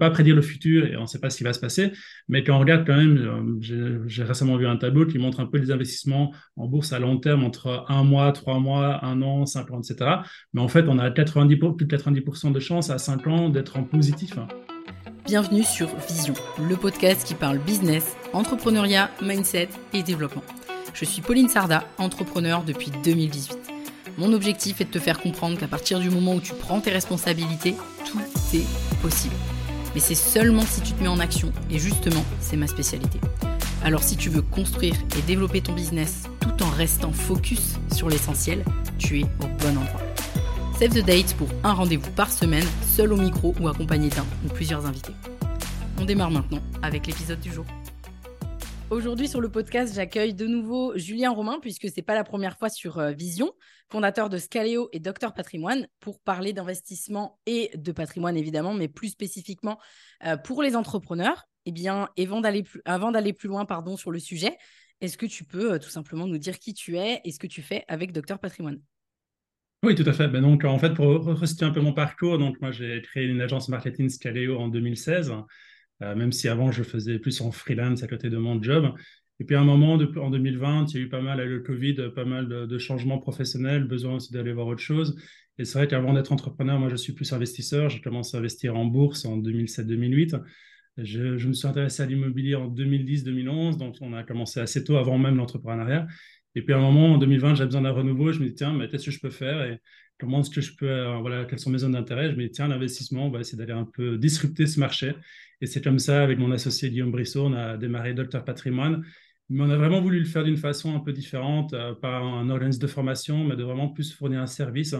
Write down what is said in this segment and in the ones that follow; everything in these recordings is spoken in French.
pas prédire le futur et on ne sait pas ce qui va se passer. Mais quand on regarde quand même, j'ai récemment vu un tableau qui montre un peu les investissements en bourse à long terme entre un mois, trois mois, un an, cinq ans, etc. Mais en fait, on a 90, plus de 90% de chances à cinq ans d'être en positif. Bienvenue sur Vision, le podcast qui parle business, entrepreneuriat, mindset et développement. Je suis Pauline Sarda, entrepreneur depuis 2018. Mon objectif est de te faire comprendre qu'à partir du moment où tu prends tes responsabilités, tout est possible. Mais c'est seulement si tu te mets en action, et justement, c'est ma spécialité. Alors si tu veux construire et développer ton business tout en restant focus sur l'essentiel, tu es au bon endroit. Save the date pour un rendez-vous par semaine, seul au micro ou accompagné d'un ou plusieurs invités. On démarre maintenant avec l'épisode du jour. Aujourd'hui sur le podcast, j'accueille de nouveau Julien Romain, puisque ce n'est pas la première fois sur euh, Vision, fondateur de Scaleo et Docteur Patrimoine, pour parler d'investissement et de patrimoine évidemment, mais plus spécifiquement euh, pour les entrepreneurs. Eh bien, avant d'aller plus, avant d'aller plus loin pardon, sur le sujet, est-ce que tu peux euh, tout simplement nous dire qui tu es et ce que tu fais avec Docteur Patrimoine? Oui, tout à fait. Ben donc, en fait, pour resituer un peu mon parcours, donc moi, j'ai créé une agence marketing Scaleo en 2016. Euh, même si avant je faisais plus en freelance à côté de mon job. Et puis à un moment, en 2020, il y a eu pas mal, avec le Covid, pas mal de, changements professionnels, besoin aussi d'aller voir autre chose. Et c'est vrai qu'avant d'être entrepreneur, moi je suis plus investisseur. J'ai commencé à investir en bourse en 2007-2008. Je, je, me suis intéressé à l'immobilier en 2010-2011, donc on a commencé assez tôt, avant même l'entrepreneuriat. Et puis à un moment, en 2020, j'avais besoin d'un renouveau. Je me dis, tiens, mais qu'est-ce que je peux faire? Et comment est-ce que je peux, euh, voilà, quelles sont mes zones d'intérêt? Je me dis, tiens, l'investissement, on va essayer d'aller un peu disrupter ce marché. Et c'est comme ça, avec mon associé Guillaume Brissot, on a démarré Docteur Patrimoine. Mais on a vraiment voulu le faire d'une façon un peu différente, euh, pas un organisme de formation, mais de vraiment plus fournir un service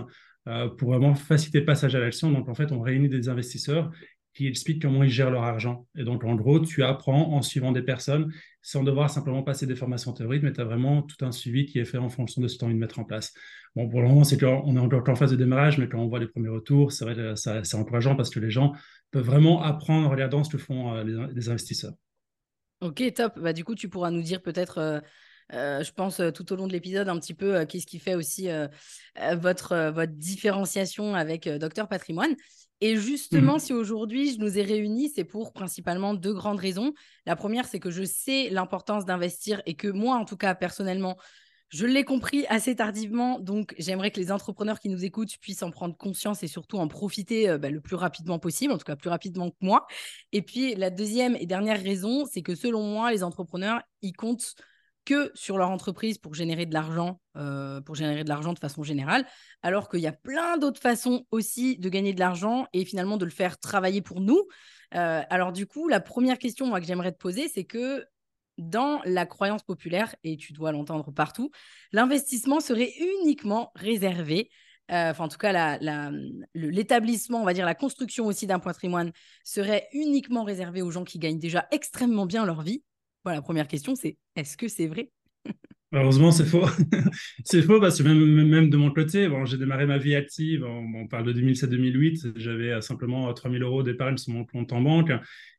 euh, pour vraiment faciliter le passage à l'action. Donc, en fait, on réunit des investisseurs qui expliquent comment ils gèrent leur argent. Et donc, en gros, tu apprends en suivant des personnes sans devoir simplement passer des formations théoriques, mais tu as vraiment tout un suivi qui est fait en fonction de ce que tu as envie de mettre en place. Bon, pour le moment, c'est qu'on est encore en phase de démarrage, mais quand on voit les premiers retours, c'est vrai c'est encourageant parce que les gens peuvent vraiment apprendre en regardant ce que font euh, les, investisseurs. Ok, top. Bah, du coup, tu pourras nous dire peut-être, euh, euh, je pense, tout au long de l'épisode, un petit peu qu'est-ce qui fait aussi votre, votre différenciation avec Docteur Patrimoine. Et justement, mmh si aujourd'hui je nous ai réunis, c'est pour principalement deux grandes raisons. La première, c'est que je sais l'importance d'investir et que moi, en tout cas, personnellement, je l'ai compris assez tardivement, donc j'aimerais que les entrepreneurs qui nous écoutent puissent en prendre conscience et surtout en profiter euh, bah, le plus rapidement possible, en tout cas plus rapidement que moi. Et puis la deuxième et dernière raison, c'est que selon moi, les entrepreneurs, ils comptent que sur leur entreprise pour générer de l'argent, euh, pour générer de l'argent de façon générale, alors qu'il y a plein d'autres façons aussi de gagner de l'argent et finalement de le faire travailler pour nous. Euh, alors du coup, la première question que j'aimerais te poser, c'est que dans la croyance populaire, et tu dois l'entendre partout, l'investissement serait uniquement réservé, euh, enfin en tout cas l'établissement, on va dire la construction aussi d'un patrimoine serait uniquement réservé aux gens qui gagnent déjà extrêmement bien leur vie. Voilà, la première question, c'est est-ce que c'est vrai? Heureusement, c'est faux. c'est faux parce que même, même de mon côté, bon, j'ai démarré ma vie active, on, parle de 2007-2008, j'avais euh, simplement 3000 euros d'épargne sur mon compte en banque.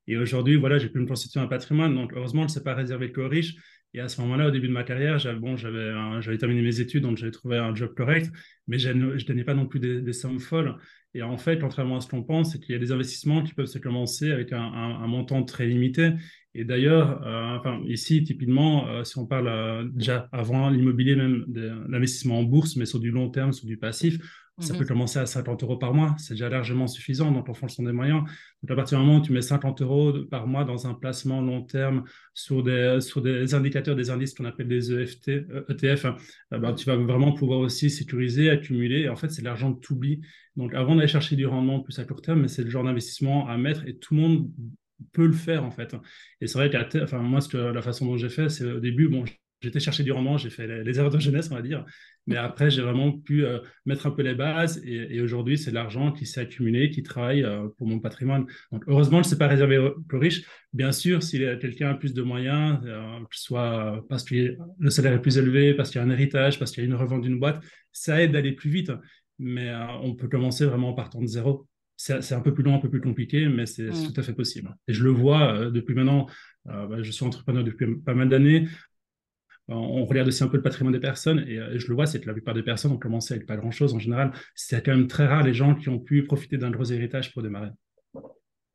Et aujourd'hui, voilà, j'ai pu me constituer un patrimoine. Donc, heureusement, ce n'est pas réservé qu'aux riches. Et à ce moment-là, au début de ma carrière, j'avais bon, terminé mes études, donc j'avais trouvé un job correct, mais je ne pas non plus des, sommes folles. Et en fait, contrairement à ce qu'on pense, c'est qu'il y a des investissements qui peuvent se commencer avec un montant très limité. Et d'ailleurs, euh, enfin, ici, typiquement, euh, si on parle euh, déjà avant l'immobilier, même l'investissement en bourse, mais sur du long terme, sur du passif, ça peut mhm. commencer à 50 euros par mois. C'est déjà largement suffisant, donc en fonction des moyens. Donc à partir du moment où tu mets 50 euros par mois dans un placement long terme sur des, sur des indicateurs, des indices qu'on appelle des EFT, ETF, hein, bah, tu vas vraiment pouvoir aussi sécuriser, accumuler. Et en fait, c'est l'argent que tu oublies. Donc avant d'aller chercher du rendement plus à court terme, c'est le genre d'investissement à mettre et tout le monde peut le faire en fait. Et c'est vrai que enfin, moi, ce que, la façon dont j'ai fait, c'est au début, bon, j'étais cherché du rendement, j'ai fait les, erreurs de jeunesse, on va dire, mais après, j'ai vraiment pu euh, mettre un peu les bases et, aujourd'hui, c'est l'argent qui s'est accumulé, qui travaille euh, pour mon patrimoine. Donc, heureusement, je ne sais pas réservé aux riches. Bien sûr, si quelqu'un a plus de moyens, euh, soit parce que le salaire est plus élevé, parce qu'il y a un héritage, parce qu'il y a une revente d'une boîte, ça aide d'aller plus vite. Mais on peut commencer vraiment en partant de zéro c'est un peu plus long, un peu plus compliqué, mais c'est mm. tout à fait possible. Et je le vois euh, depuis maintenant, euh, bah, je suis entrepreneur depuis pas mal d'années. On regarde aussi un peu le patrimoine des personnes et, euh, je le vois, c'est que la plupart des personnes ont commencé avec pas grand-chose en général. C'est quand même très rare les gens qui ont pu profiter d'un gros héritage pour démarrer.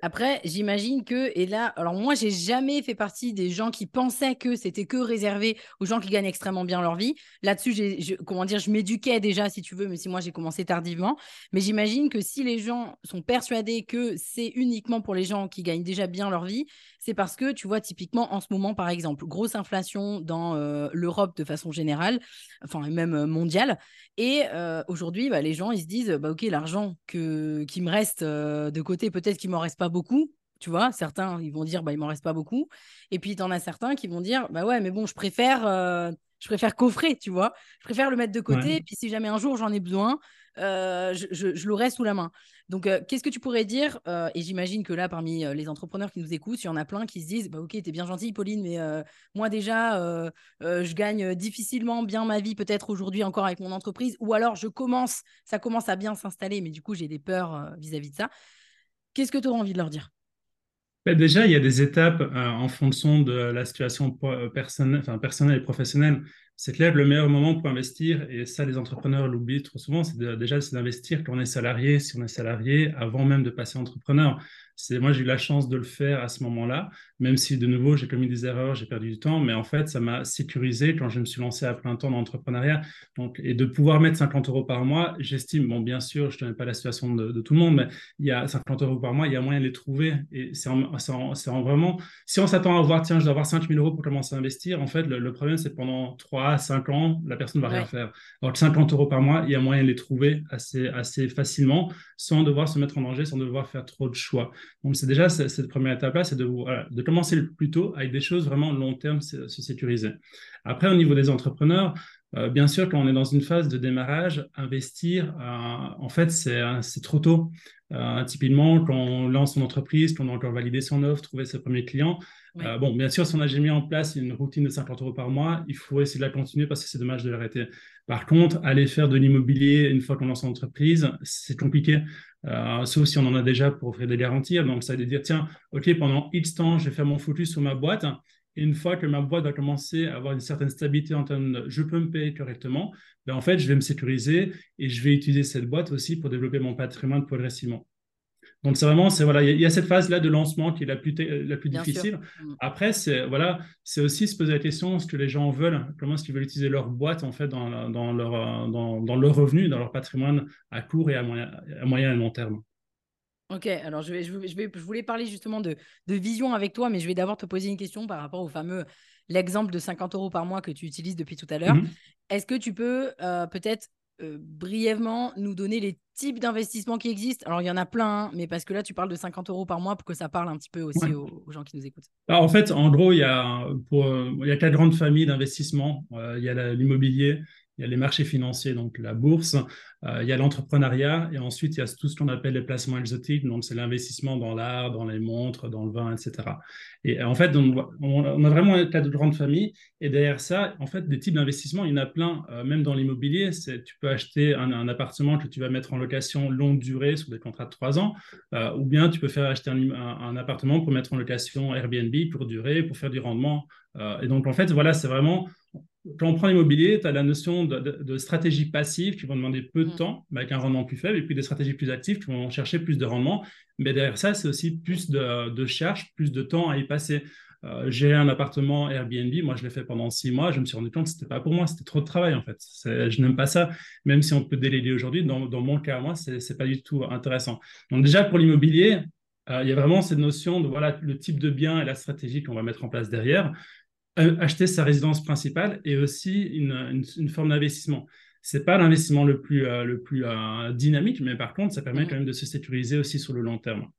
Après, j'imagine que, et là, alors moi, j'ai jamais fait partie des gens qui pensaient que c'était que réservé aux gens qui gagnent extrêmement bien leur vie. Là-dessus, j'ai, comment dire, je m'éduquais déjà, si tu veux, mais si moi j'ai commencé tardivement. Mais j'imagine que si les gens sont persuadés que c'est uniquement pour les gens qui gagnent déjà bien leur vie, c'est parce que, tu vois, typiquement en ce moment, par exemple, grosse inflation dans euh, l'Europe de façon générale, enfin même euh, mondiale. Et euh, aujourd'hui, bah, les gens, ils se disent, bah, OK, l'argent que, qui me reste de côté, peut-être qu'il m'en reste pas beaucoup. Tu vois, certains, ils vont dire, bah, il m'en reste pas beaucoup. Et puis, tu en as certains qui vont dire, bah ouais, mais bon, je préfère, euh, je préfère coffrer, tu vois. Je préfère le mettre de côté. Et puis, si jamais un jour j'en ai besoin, euh, je, je, l'aurai sous la main. Donc, euh, qu'est-ce que tu pourrais dire Et j'imagine que là, parmi les entrepreneurs qui nous écoutent, il y en a plein qui se disent, bah ok, t'es bien gentil, Pauline, mais moi déjà, je gagne difficilement bien ma vie, peut-être aujourd'hui encore avec mon entreprise, ou alors je commence, ça commence à bien s'installer, mais du coup, j'ai des peurs vis-à-vis -vis de ça. Qu'est-ce que tu auras envie de leur dire? Ben, Déjà, il y a des étapes euh, en fonction de la situation euh, personnelle, et professionnelle. C'est clair le meilleur moment pour investir, et ça les entrepreneurs l'oublient trop souvent, c'est déjà d'investir quand on est salarié, si on est salarié, avant même de passer entrepreneur moi j'ai eu la chance de le faire à ce moment-là, même si de nouveau j'ai commis des erreurs, j'ai perdu du temps, mais en fait ça m'a sécurisé quand je me suis lancé à plein temps dans l'entrepreneuriat. Donc et de pouvoir mettre 50 euros par mois, j'estime, bon bien sûr je ne connais pas la situation de, tout le monde, mais il y a 50 euros par mois, il y a moyen de les trouver et c'est en, en, vraiment, si on s'attend à voir tiens je dois avoir 5 000 euros pour commencer à investir, en fait le, problème c'est pendant 3 à 5 ans la personne ne va rien faire. Alors 50 euros par mois, il y a moyen de les trouver assez assez facilement sans devoir se mettre en danger, sans devoir faire trop de choix. Donc, c'est déjà cette, première étape-là, c'est de, commencer plus tôt avec des choses vraiment long terme, se, sécuriser. Après, au niveau des entrepreneurs, bien sûr, quand on est dans une phase de démarrage, investir, euh, en fait, c'est trop tôt. Euh, typiquement, quand on lance son entreprise, qu'on a encore validé son offre, trouvé ses premiers clients, bon, bien sûr, si on a déjà mis en place une routine de 50 euros par mois, il faut essayer de la continuer parce que c'est dommage de l'arrêter. Par contre, aller faire de l'immobilier une fois qu'on lance son entreprise, c'est compliqué. Euh, sauf si on en a déjà pour offrir des garanties. Donc, ça veut dire, tiens, OK, pendant X temps, je vais faire mon focus sur ma boîte. Et une fois que ma boîte va commencer à avoir une certaine stabilité en termes de je peux me payer correctement, ben en fait, je vais me sécuriser et je vais utiliser cette boîte aussi pour développer mon patrimoine progressivement. Donc, c'est vraiment, c'est voilà, il y, a cette phase-là de lancement qui est la plus, la plus difficile. Mm. Après, c'est voilà, c'est aussi se poser la question ce que les gens veulent, comment est-ce qu'ils veulent utiliser leur boîte en fait dans, dans leur dans, dans, leur revenu, dans leur patrimoine à court et à moyen, à moyen et long terme. Ok, alors je, vais, je, vais, je voulais parler justement de, de vision avec toi, mais je vais d'abord te poser une question par rapport au fameux l'exemple de 50 euros par mois que tu utilises depuis tout à l'heure. Mm-hmm. Est-ce que tu peux euh, peut-être euh, brièvement nous donner les types d'investissements qui existent? Alors, il y en a plein, hein, mais parce que là, tu parles de 50 euros par mois pour que ça parle un petit peu aussi aux, gens qui nous écoutent. Alors, en fait, en gros, il y a, pour, il y a quatre grandes familles d'investissements. Euh, il y a l'immobilier, il y a les marchés financiers, donc la bourse, euh, il y a l'entrepreneuriat, et ensuite il y a tout ce qu'on appelle les placements exotiques, donc c'est l'investissement dans l'art, dans les montres, dans le vin, etc. Et en fait, on, a vraiment quatre grandes familles, et derrière ça, en fait, des types d'investissements, il y en a plein, euh, même dans l'immobilier, tu peux acheter un, appartement que tu vas mettre en location longue durée sur des contrats de trois ans, euh, ou bien tu peux faire acheter un, un, appartement pour mettre en location Airbnb pour durer, pour faire du rendement. et donc, en fait, voilà, c'est vraiment quand on prend l'immobilier, tu as la notion de, stratégie passive qui vont demander peu de mm. temps, mais avec un rendement plus faible, et puis des stratégies plus actives qui vont chercher plus de rendement. Mais derrière ça, c'est aussi plus de, de charges, plus de temps à y passer. Euh, gérer un appartement Airbnb, moi je l'ai fait pendant six mois, je me suis rendu compte que ce n'était pas pour moi, c'était trop de travail en fait. Je n'aime pas ça, même si on peut déléguer aujourd'hui, dans, mon cas, moi, ce n'est pas du tout intéressant. Donc déjà pour l'immobilier, euh, il y a vraiment cette notion de voilà le type de bien et la stratégie qu'on va mettre en place derrière. Euh, acheter sa résidence principale et aussi une, une, forme d'investissement. C'est pas l'investissement le plus, euh, le plus euh, dynamique, mais par contre, ça permet mmh. quand même de se sécuriser aussi sur le long terme.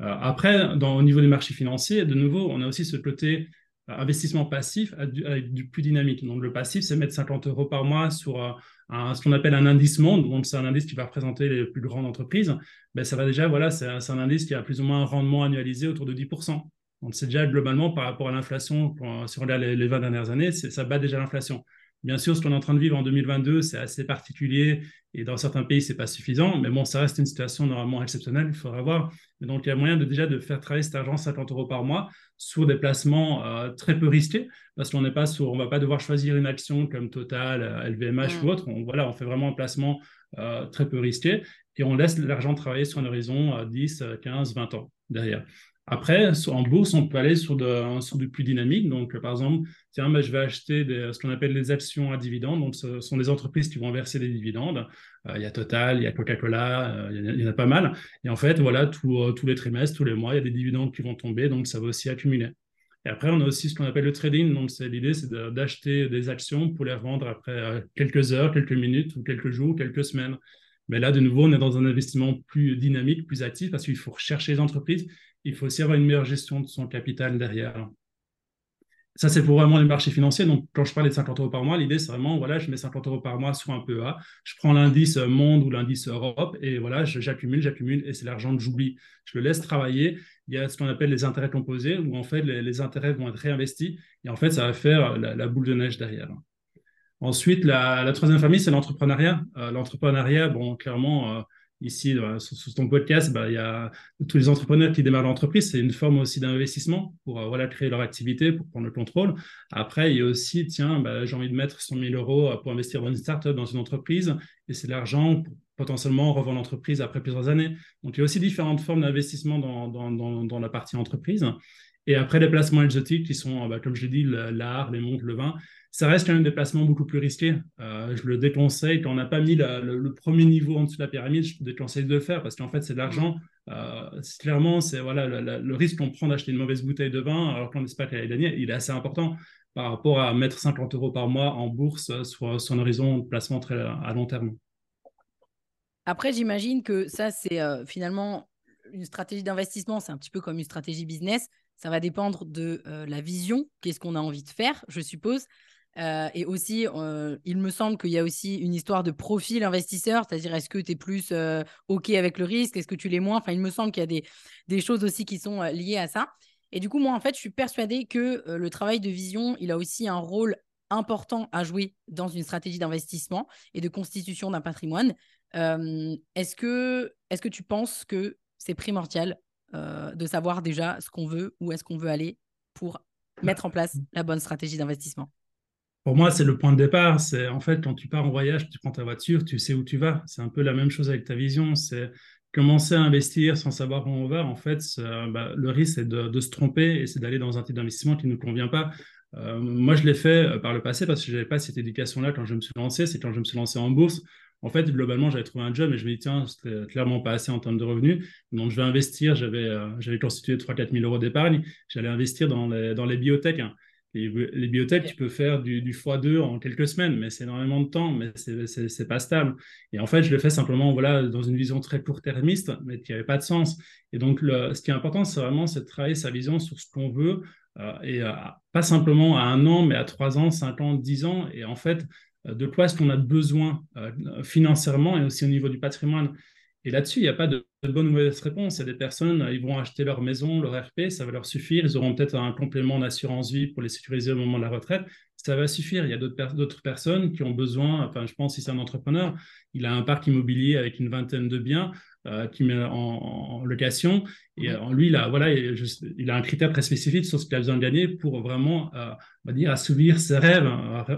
après, dans, au niveau des marchés financiers, de nouveau, on a aussi ce côté investissement passif avec du, plus dynamique. Donc, le passif, c'est mettre 50 euros par mois sur un, ce qu'on appelle un indice monde. Donc, c'est un indice qui va représenter les plus grandes entreprises. Ben, ça va déjà, voilà, c'est un indice qui a plus ou moins un rendement annualisé autour de 10%. On sait déjà globalement par rapport à l'inflation, si on regarde les, 20 dernières années, ça bat déjà l'inflation. Bien sûr, ce qu'on est en train de vivre en 2022, c'est assez particulier et dans certains pays, ce n'est pas suffisant. Mais bon, ça reste une situation normalement exceptionnelle, il faudra voir. Mais donc, il y a moyen de déjà de faire travailler cet argent 50 euros par mois sur des placements euh, très peu risqués parce qu'on n'est pas sur, on va pas devoir choisir une action comme Total, LVMH mm. ou autre. On, voilà, on fait vraiment un placement euh, très peu risqué et on laisse l'argent travailler sur un horizon 10, 15, 20 ans. derrière. Après, en bourse, on peut aller sur, du plus dynamique. Donc, par exemple, tiens, ben, je vais acheter ce qu'on appelle des actions à dividendes. Donc, ce sont des entreprises qui vont verser des dividendes. Euh, il y a Total, il y a Coca-Cola, euh, il, y en a pas mal. Et en fait, voilà, euh, tous les trimestres, tous les mois, il y a des dividendes qui vont tomber. Donc, ça va aussi accumuler. Et après, on a aussi ce qu'on appelle le trading. Donc, l'idée, c'est d'acheter des actions pour les revendre après quelques heures, quelques minutes, ou quelques jours, quelques semaines. Mais là, de nouveau, on est dans un investissement plus dynamique, plus actif, parce qu'il faut rechercher les entreprises il faut aussi avoir une meilleure gestion de son capital derrière. Ça, c'est pour vraiment les marchés financiers. Donc, quand je parlais de 50 euros par mois, l'idée, c'est vraiment, voilà, je mets 50 euros par mois sur un PEA, je prends l'indice monde ou l'indice Europe, et voilà, j'accumule, j'accumule, et c'est l'argent que j'oublie. Je le laisse travailler. Il y a ce qu'on appelle les intérêts composés, où en fait, les, intérêts vont être réinvestis, et en fait, ça va faire la, boule de neige derrière. Ensuite, la, troisième famille, c'est l'entrepreneuriat. Euh, l'entrepreneuriat, bon, clairement, euh, ici, sur, ton podcast, bah, il y a tous les entrepreneurs qui démarrent l'entreprise. C'est une forme aussi d'investissement pour euh, voilà, créer leur activité, pour prendre le contrôle. Après, il y a aussi, tiens, bah, j'ai envie de mettre 100 000 euros euh, pour investir dans une startup, dans une entreprise, et c'est de l'argent pour potentiellement revendre l'entreprise après plusieurs années. Donc, il y a aussi différentes formes d'investissement dans, la partie entreprise. Et après, les placements exotiques qui sont, bah, comme je l'ai dit, l'art, les montres, le vin, ça reste quand même des placements beaucoup plus risqués. Euh, je le déconseille. Quand on n'a pas mis le, premier niveau en dessous de la pyramide, je déconseille de le faire parce qu'en fait, c'est de l'argent. Euh, clairement, c'est voilà, le, risque qu'on prend d'acheter une mauvaise bouteille de vin alors qu'on espère qu'elle est gagnée, il est assez important par rapport à mettre 50 euros par mois en bourse sur, un horizon de placement très à long terme. Après, j'imagine que ça, c'est euh, finalement une stratégie d'investissement, c'est un petit peu comme une stratégie business. Ça va dépendre de la vision, qu'est-ce qu'on a envie de faire, je suppose. Et aussi, il me semble qu'il y a aussi une histoire de profil investisseur, c'est-à-dire est-ce que tu es plus OK avec le risque, est-ce que tu l'es moins? Enfin, il me semble qu'il y a des, des, choses aussi qui sont liées à ça. Et du coup, moi, en fait, je suis persuadée que le travail de vision, il a aussi un rôle important à jouer dans une stratégie d'investissement et de constitution d'un patrimoine. est-ce que, est que tu penses que c'est primordial euh, de savoir déjà ce qu'on veut, où est-ce qu'on veut aller pour mettre en place la bonne stratégie d'investissement Pour moi, c'est le point de départ. C'est en fait quand tu pars en voyage, tu prends ta voiture, tu sais où tu vas. C'est un peu la même chose avec ta vision. C'est commencer à investir sans savoir où on va. En fait, bah, le risque, c'est de, se tromper et c'est d'aller dans un type d'investissement qui ne nous convient pas. Euh, moi, je l'ai fait euh, par le passé parce que je n'avais pas cette éducation-là quand je me suis lancé. C'est quand je me suis lancé en bourse. En fait, globalement, j'avais trouvé un job et je me dis, tiens, c'était clairement pas assez en termes de revenus. Donc, je vais investir. J'avais euh, constitué 3-4 000 euros d'épargne. J'allais investir dans les, dans les biotech. Hein. Les, biotech, tu peux faire du, du x2 en quelques semaines, mais c'est énormément de temps, mais c'est pas stable. Et en fait, je le fais simplement voilà, dans une vision très court-termiste, mais qui n'avait pas de sens. Et donc, ce qui est important, c'est vraiment de travailler sa vision sur ce qu'on veut, euh, et pas simplement à un an, mais à trois ans, cinq ans, dix ans. Et en fait, de quoi est-ce qu'on a besoin euh, financièrement et aussi au niveau du patrimoine. Et là-dessus, il n'y a pas de, bonne ou mauvaise réponse. Il y a des personnes, euh, ils vont acheter leur maison, leur RP, ça va leur suffire. Ils auront peut-être un complément d'assurance vie pour les sécuriser au moment de la retraite. Ça va suffire. Il y a d'autres personnes qui ont besoin, enfin, je pense si c'est un entrepreneur, il a un parc immobilier avec une vingtaine de biens. Euh, qui met en, location. Et euh, lui, il a, voilà, il, a un critère très spécifique sur ce qu'il a besoin de gagner pour vraiment, euh, on va dire, assouvir ses rêves,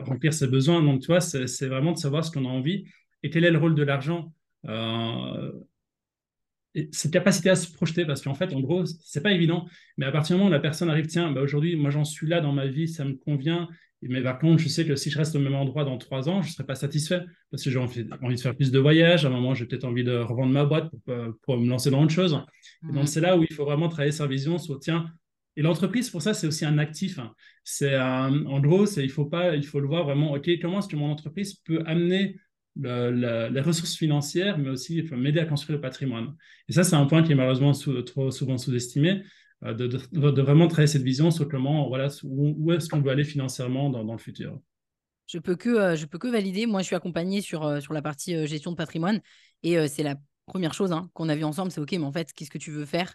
remplir ses besoins. Donc, tu vois, c'est vraiment de savoir ce qu'on a envie et quel est le rôle de l'argent. cette capacité à se projeter, parce qu'en fait, en gros, c'est pas évident, mais à partir du moment où la personne arrive, tiens, bah aujourd'hui, moi j'en suis là dans ma vie, ça me convient, mais par contre, je sais que si je reste au même endroit dans trois ans, je ne serai pas satisfait parce que j'ai envie, de faire plus de voyages. À un moment, j'ai peut-être envie de revendre ma boîte pour, euh, me lancer dans autre chose. Et donc, c'est là où il faut vraiment travailler sa vision sur tiens. Et l'entreprise, pour ça, c'est aussi un actif. Hein. C'est en gros, il faut pas, il faut le voir vraiment. Ok, comment est-ce que mon entreprise peut amener les ressources financières, mais aussi m'aider à construire le patrimoine. Et ça, c'est un point qui est malheureusement trop souvent sous-estimé. Euh, de, vraiment travailler cette vision sur comment, voilà, où, est-ce qu'on veut aller financièrement dans, le futur. Je peux que, euh, je peux que valider. Moi, je suis accompagné sur, euh, sur la partie gestion de patrimoine et c'est la première chose hein, qu'on a vue ensemble. C'est OK, mais en fait, qu'est-ce que tu veux faire?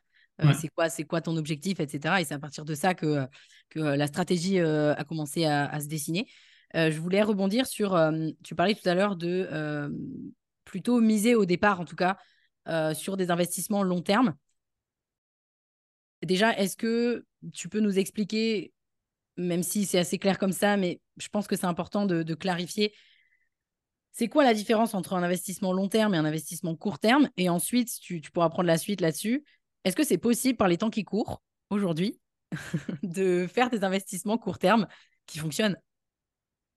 C'est quoi, c'est quoi ton objectif, etc. Et c'est à partir de ça que, que la stratégie a commencé à, se dessiner. je voulais rebondir sur, tu parlais tout à l'heure de plutôt miser au départ, en tout cas, sur des investissements long terme. Déjà, est-ce que tu peux nous expliquer, même si c'est assez clair comme ça, mais je pense que c'est important de, clarifier, c'est quoi la différence entre un investissement long terme et un investissement court terme? Et ensuite, tu, pourras prendre la suite là-dessus. est-ce que c'est possible par les temps qui courent aujourd'hui de faire des investissements court terme qui fonctionnent?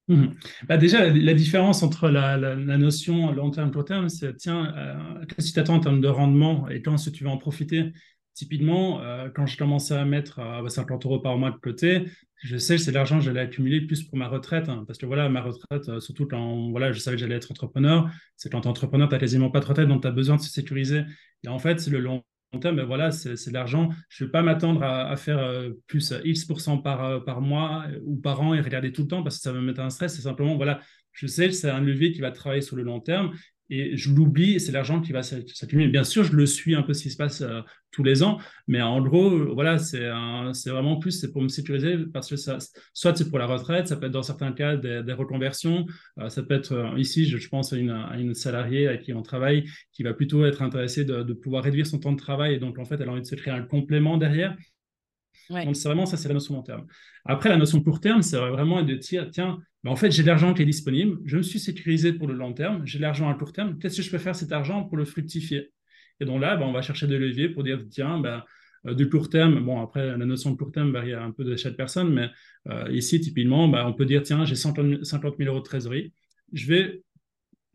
Mmh. Bah déjà, la, différence entre la, notion long terme court terme, c'est tiens, euh, qu'est-ce que tu attends en termes de rendement? Et quand est-ce que tu vas en profiter? Typiquement, euh, quand je commençais à mettre 50 euros par mois de côté, je sais que c'est l'argent que j'allais accumuler plus pour ma retraite. Hein, parce que voilà, ma retraite, euh, surtout quand voilà, je savais que j'allais être entrepreneur, c'est quand tu es entrepreneur, tu n'as quasiment pas de retraite, donc tu as besoin de se sécuriser. Et en fait, c'est le long terme, ben voilà, c'est de l'argent. Je ne vais pas m'attendre à, faire euh, plus X% par, par mois ou par an et regarder tout le temps parce que ça va me mettre un stress. C'est simplement, voilà, je sais que c'est un levier qui va travailler sur le long terme et je l'oublie, c'est l'argent qui va s'accumuler. Bien sûr, je le suis un peu ce qui se passe euh, tous les ans, mais en gros, euh, voilà, c'est vraiment plus, pour me sécuriser parce que soit c'est pour la retraite, ça peut être dans certains cas des, reconversions, euh, ça peut être ici, je, pense à une, une, salariée avec qui on travaille, qui va plutôt être intéressée de, pouvoir réduire son temps de travail et donc en fait, elle a envie de se créer un complément derrière. Donc, c'est vraiment ça, c'est la notion long terme. Après, la notion court terme, c'est vraiment de dire, tiens, ben, en fait, j'ai de l'argent qui est disponible, je me suis sécurisé pour le long terme, j'ai de l'argent à court terme, qu'est-ce que je peux faire cet argent pour le fructifier? Et donc là, ben, on va chercher des leviers pour dire, tiens, ben, euh, du court terme, bon, après, la notion de court terme varie un peu de chaque personne, mais euh, ici, typiquement, ben, on peut dire, tiens, j'ai 50 000 euros de trésorerie, je vais,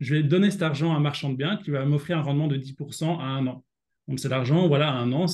je vais donner cet argent à un marchand de biens qui va m'offrir un rendement de 10% à un an. Donc, c'est l'argent, voilà, un an,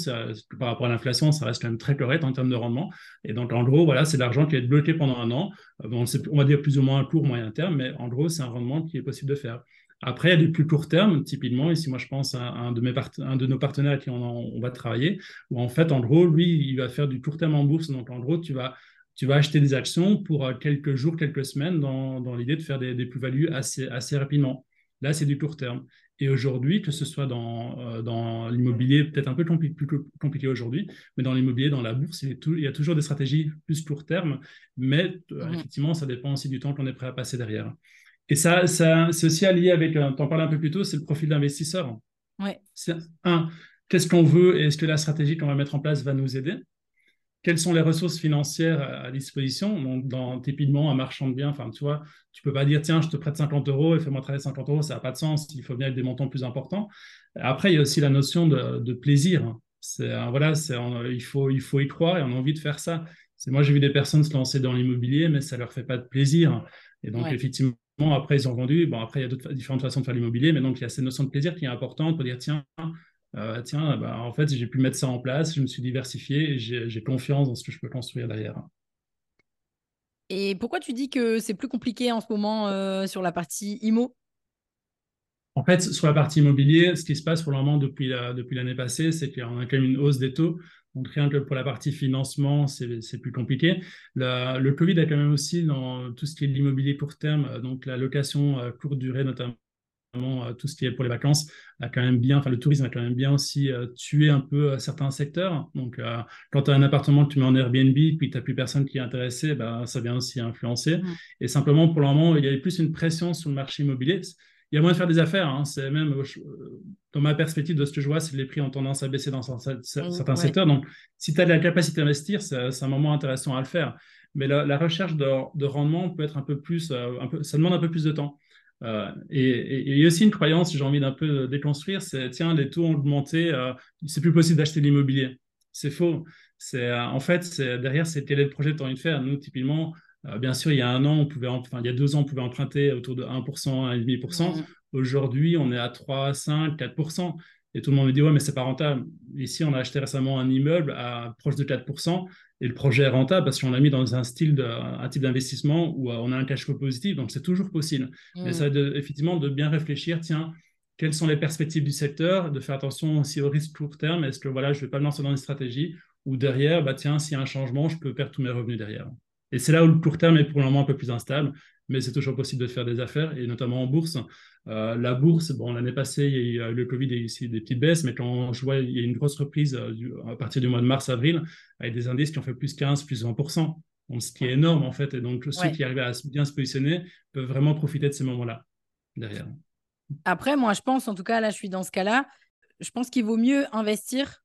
par rapport à l'inflation, ça reste quand même très correct en termes de rendement. Et donc, en gros, voilà, c'est l'argent qui va être bloqué pendant un an. Euh, on, va dire plus ou moins un court, moyen terme, mais en gros, c'est un rendement qui est possible de faire. Après, il y a du plus court terme, typiquement, ici, moi, je pense à un de, mes un de nos partenaires avec qui on, va travailler, où en fait, en gros, lui, il va faire du court terme en bourse. Donc, en gros, tu vas, tu vas acheter des actions pour euh, quelques jours, quelques semaines, dans, dans l'idée de faire des, des plus-values assez, assez rapidement. Là, c'est du court terme. Et aujourd'hui, que ce soit dans, euh, dans l'immobilier, peut-être un peu plus compliqué aujourd'hui, mais dans l'immobilier, dans la bourse, il, il, y a toujours des stratégies plus court terme, mais euh, mmh. effectivement, ça dépend aussi du temps qu'on est prêt à passer derrière. Et ça, ça c'est aussi lié avec, euh, tu en parlais un peu plus tôt, c'est le profil d'investisseur. Ouais. C'est un, qu'est-ce qu'on veut et est-ce que la stratégie qu'on va mettre en place va nous aider? Quelles sont les ressources financières à, disposition? Donc, dans, typiquement, un marchand de biens, enfin, tu vois, tu peux pas dire, tiens, je te prête 50 euros et fais-moi travailler 50 euros, ça n'a pas de sens. Il faut bien être des montants plus importants. Après, il y a aussi la notion de, plaisir. C'est, voilà, c'est, il, faut, il faut y croire et on a envie de faire ça. C'est, moi, j'ai vu des personnes se lancer dans l'immobilier, mais ça leur fait pas de plaisir. Et donc, effectivement, après, ils ont vendu. Bon, après, il y a différentes façons de faire l'immobilier, mais donc, il y a cette notion de plaisir qui est importante pour dire, tiens, euh, tiens, bah, en fait, j'ai pu mettre ça en place, je me suis diversifié et j'ai confiance dans ce que je peux construire derrière. Et pourquoi tu dis que c'est plus compliqué en ce moment euh, sur la partie IMO En fait, sur la partie immobilier, ce qui se passe pour le moment depuis l'année passée, c'est qu'on a quand même une hausse des taux. Donc, rien que pour la partie financement, c'est plus compliqué. le Covid a quand même aussi, dans tout ce qui est l'immobilier court terme, donc la location courte durée notamment, euh, tout ce qui est pour les vacances a quand même bien, enfin le tourisme a quand même bien aussi euh, tué un peu euh, certains secteurs. Donc quand tu as un appartement que tu mets en Airbnb puis tu n'as plus personne qui est intéressé, bah, ça vient aussi influencer. Mmh. Et simplement pour le moment, il y avait plus une pression sur le marché immobilier. Il y a moyen de faire des affaires. Hein. C'est même, dans ma perspective de ce que je vois, c'est que les prix ont tendance à baisser dans certains secteurs. Donc, si tu as la capacité d'investir, c'est un moment intéressant à le faire. Mais la, recherche de, rendement peut être un peu plus, un peu, ça demande un peu plus de temps. Euh, et, il y a aussi une croyance, j'ai envie d'un peu déconstruire, c'est tiens, les taux ont augmenté, euh, c'est plus possible d'acheter de l'immobilier. C'est faux. C'est euh, en fait, derrière, c'est quel est le projet que tu as envie de faire. Nous, typiquement, bien sûr, il y a un an, on pouvait, enfin, il y a deux ans, on pouvait emprunter autour de 1%, 1,5%. Aujourd'hui, on est à 3, 5, 4%. Et tout le monde me dit, ouais, mais c'est pas rentable. Ici, on a acheté récemment un immeuble à proche de 4% et le projet est rentable parce qu'on l'a mis dans un style, de, un type d'investissement où euh, on a un cash flow positif, donc c'est toujours possible. Mais ça va effectivement de bien réfléchir, tiens, quelles sont les perspectives du secteur, de faire attention aussi au risque court terme, est-ce que voilà, je ne vais pas me lancer dans une stratégie, ou derrière, bah, tiens, s'il y a un changement, je peux perdre tous mes revenus derrière. Et c'est là où le court terme est pour le moment un peu plus instable mais c'est toujours possible de faire des affaires, et notamment en bourse. Euh, la bourse, bon, l'année passée, il y a eu euh, le Covid, eu aussi des petites baisses, mais quand je vois, il y a une grosse reprise euh, à partir du mois de mars-avril, avec des indices qui ont fait plus 15, plus 20%, donc, ce qui est énorme en fait. Et donc, ceux qui arrivent à bien se positionner peuvent vraiment profiter de ces moments-là derrière. Après, moi, je pense, en tout cas, là, je suis dans ce cas-là, je pense qu'il vaut mieux investir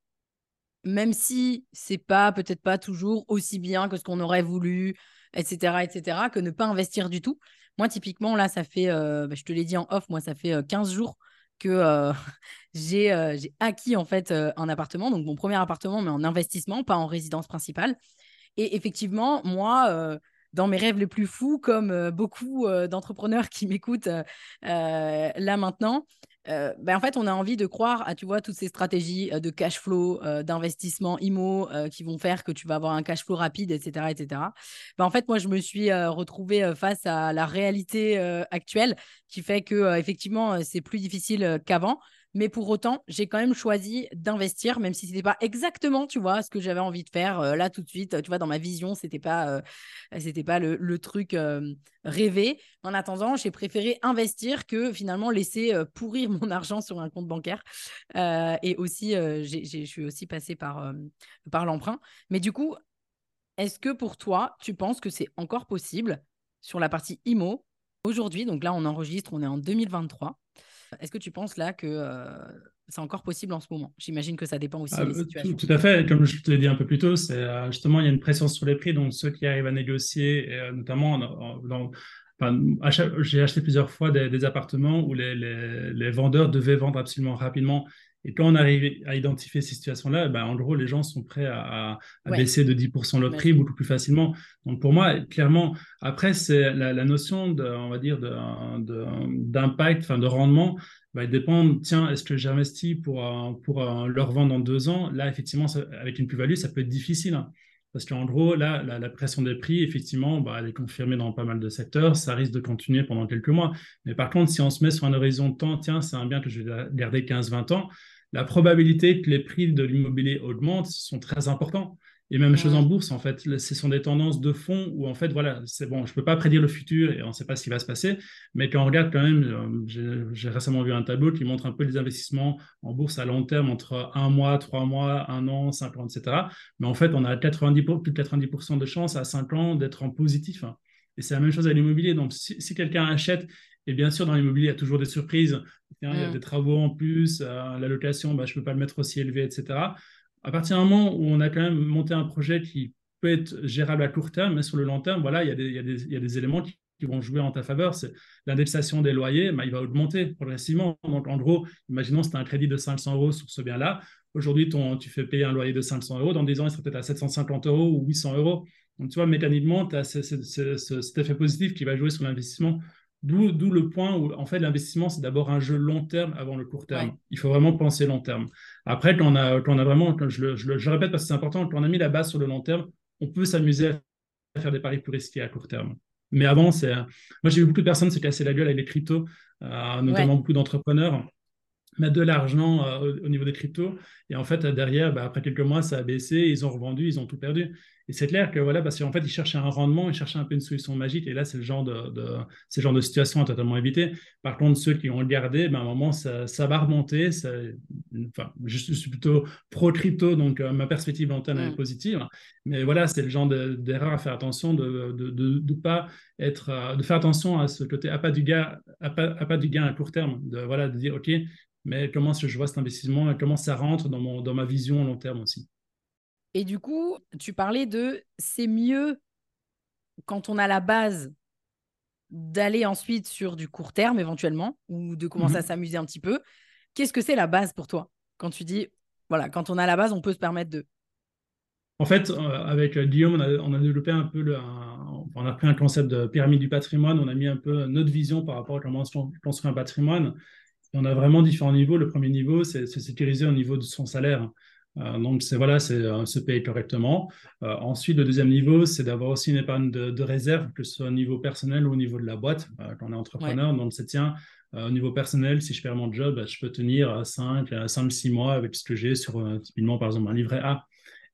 même si c'est pas peut-être pas toujours aussi bien que ce qu'on aurait voulu, etc., etc., que ne pas investir du tout. Moi, typiquement, là, ça fait, euh, bah, je te l'ai dit en off, moi, ça fait 15 euh, jours que j'ai acquis en fait un appartement, donc mon premier appartement, mais en investissement, pas en résidence principale. Et effectivement, moi, dans mes rêves les plus fous, comme beaucoup d'entrepreneurs qui m'écoutent là maintenant, ben en fait, on a envie de croire à, tu vois, toutes ces stratégies de cash flow, d'investissement IMO qui vont faire que tu vas avoir un cash flow rapide, etc. etc. Ben, en fait, moi, je me suis retrouvée face à la réalité actuelle qui fait que, effectivement, c'est plus difficile qu'avant. Mais pour autant, j'ai quand même choisi d'investir, même si ce n'était pas exactement, tu vois, ce que j'avais envie de faire là tout de suite. Tu vois, dans ma vision, ce n'était pas, c'était pas le, truc rêvé. En attendant, j'ai préféré investir que finalement laisser pourrir mon argent sur un compte bancaire. et aussi, je suis aussi passée par, par l'emprunt. Mais du coup, est-ce que pour toi, tu penses que c'est encore possible sur la partie IMO aujourd'hui? Donc là, on enregistre, on est en 2023. Est-ce que tu penses là que euh, c'est encore possible en ce moment? J'imagine que ça dépend aussi ah, des situations. Tout, à fait. Comme je te l'ai dit un peu plus tôt, c'est euh, justement il y a une pression sur les prix. Donc ceux qui arrivent à négocier, euh, notamment dans, j'ai acheté plusieurs fois des, appartements où les, les, vendeurs devaient vendre absolument rapidement et quand on arrive à identifier ces situations-là, ben, en gros, les gens sont prêts à, baisser de 10% le prix beaucoup plus facilement. Donc pour moi, clairement, après, c'est la, notion de, on va dire, d'impact, enfin de rendement, va dépendre, tiens, est-ce que j'investis pour, pour leur vendre en deux ans? Là, effectivement, avec une plus-value, ça peut être difficile. Hein. Parce qu'en gros, là, la, pression des prix, effectivement, bah, elle est confirmée dans pas mal de secteurs. Ça risque de continuer pendant quelques mois. Mais par contre, si on se met sur un horizon de temps, tiens, c'est un bien que je vais garder 15-20 ans, la probabilité que les prix de l'immobilier augmentent sont très importants. Et même chose en bourse, en fait, ce sont des tendances de fond où, en fait, voilà, c'est bon, je ne peux pas prédire le futur et on ne sait pas ce qui va se passer, mais quand on regarde quand même, euh, j'ai récemment vu un tableau qui montre un peu les investissements en bourse à long terme entre un mois, trois mois, un an, cinq ans, etc. Mais en fait, on a 90, plus de 90% de chances à cinq ans d'être en positif. Et c'est la même chose à l'immobilier. Donc, si quelqu'un achète et bien sûr, dans l'immobilier, il y a toujours des surprises. Il y a mm. des travaux en plus, euh, la location, bah, je ne peux pas le mettre aussi élevé, etc. À partir du moment où on a quand même monté un projet qui peut être gérable à court terme, mais sur le long terme, voilà, il y a des, éléments qui, vont jouer en ta faveur. C'est l'indexation des loyers, bah, il va augmenter progressivement. Donc, en gros, imaginons que tu as un crédit de 500 euros sur ce bien-là. Aujourd'hui, tu fais payer un loyer de 500 euros. Dans 10 ans, il sera peut-être à 750 euros ou 800 euros. Donc, tu vois, mécaniquement, tu as cet effet positif qui va jouer sur l'investissement D'où le point où, en fait, l'investissement, c'est d'abord un jeu long terme avant le court terme. Il faut vraiment penser long terme. Après, quand on a, quand on a vraiment, je, le, je, répète parce que c'est important, quand on a mis la base sur le long terme, on peut s'amuser à faire des paris plus risqués à court terme. Mais avant, c'est. Moi, j'ai vu beaucoup de personnes se casser la gueule avec les cryptos, euh, notamment beaucoup d'entrepreneurs mettre de l'argent euh, au niveau des cryptos. Et en fait, derrière, bah, après quelques mois, ça a baissé, ils ont revendu, ils ont tout perdu. Et c'est clair que voilà, parce qu'en fait, ils cherchaient un rendement, ils cherchaient un peu une solution magique. Et là, c'est le genre de, de genre de situation à totalement éviter. Par contre, ceux qui ont regardé, ben, à un moment, ça, ça va remonter. enfin, je, suis plutôt pro-crypto, donc euh, ma perspective long terme est positive. Mais voilà, c'est le genre d'erreur à faire attention, de ne de, de, pas être, euh, de faire attention à ce côté à pas du gain, à pas, à pas du gain à court terme. De, voilà, de dire, OK, mais comment je vois cet investissement et comment ça rentre dans, mon, dans ma vision à long terme aussi? Et du coup, tu parlais de c'est mieux quand on a la base d'aller ensuite sur du court terme éventuellement ou de commencer à mhm. s'amuser un petit peu. Qu'est-ce que c'est la base pour toi? Quand tu dis, voilà, quand on a la base, on peut se permettre de... En fait, euh, avec euh, Guillaume, on a, développé un peu, le, on a pris un concept de pyramide du patrimoine, on a mis un peu notre vision par rapport à comment on construit un patrimoine on a vraiment différents niveaux. Le premier niveau, c'est se sécuriser au niveau de son salaire. Euh, donc, c'est voilà, c'est euh, se payer correctement. Euh, ensuite, le deuxième niveau, c'est d'avoir aussi une épargne de, réserve, que ce soit au niveau personnel ou au niveau de la boîte, quand on est entrepreneur. Donc, c'est tiens, au niveau personnel, si je perds mon job, je peux tenir 5, 5, 6 mois avec ce que j'ai sur typiquement, par exemple, un livret A.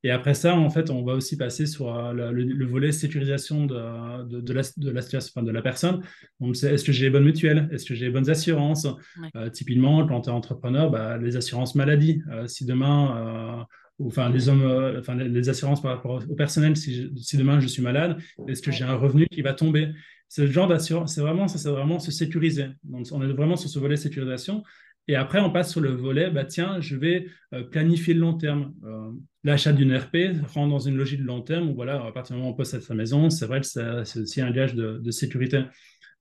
Et après ça, en fait, on va aussi passer sur euh, le, volet sécurisation de, de, la, de, la, situation, de la personne. Est-ce que j'ai les bonnes mutuelles? Est-ce que j'ai les bonnes assurances? Euh, Typiquement, quand tu es entrepreneur, bah, les assurances maladie. Euh, si demain, enfin, les, hommes, enfin, les, assurances par rapport au personnel, si, si demain je suis malade, est-ce que j'ai un revenu qui va tomber? C'est le genre d'assurance, c'est vraiment, c'est vraiment se sécuriser. Donc, on est vraiment sur ce volet sécurisation. Et après, on passe sur le volet, bah, tiens, je vais planifier le long terme l'achat d'une RP rentre dans une logique de long terme où, voilà, à partir du moment où on possède sa maison, c'est vrai que c'est aussi un gage de, sécurité.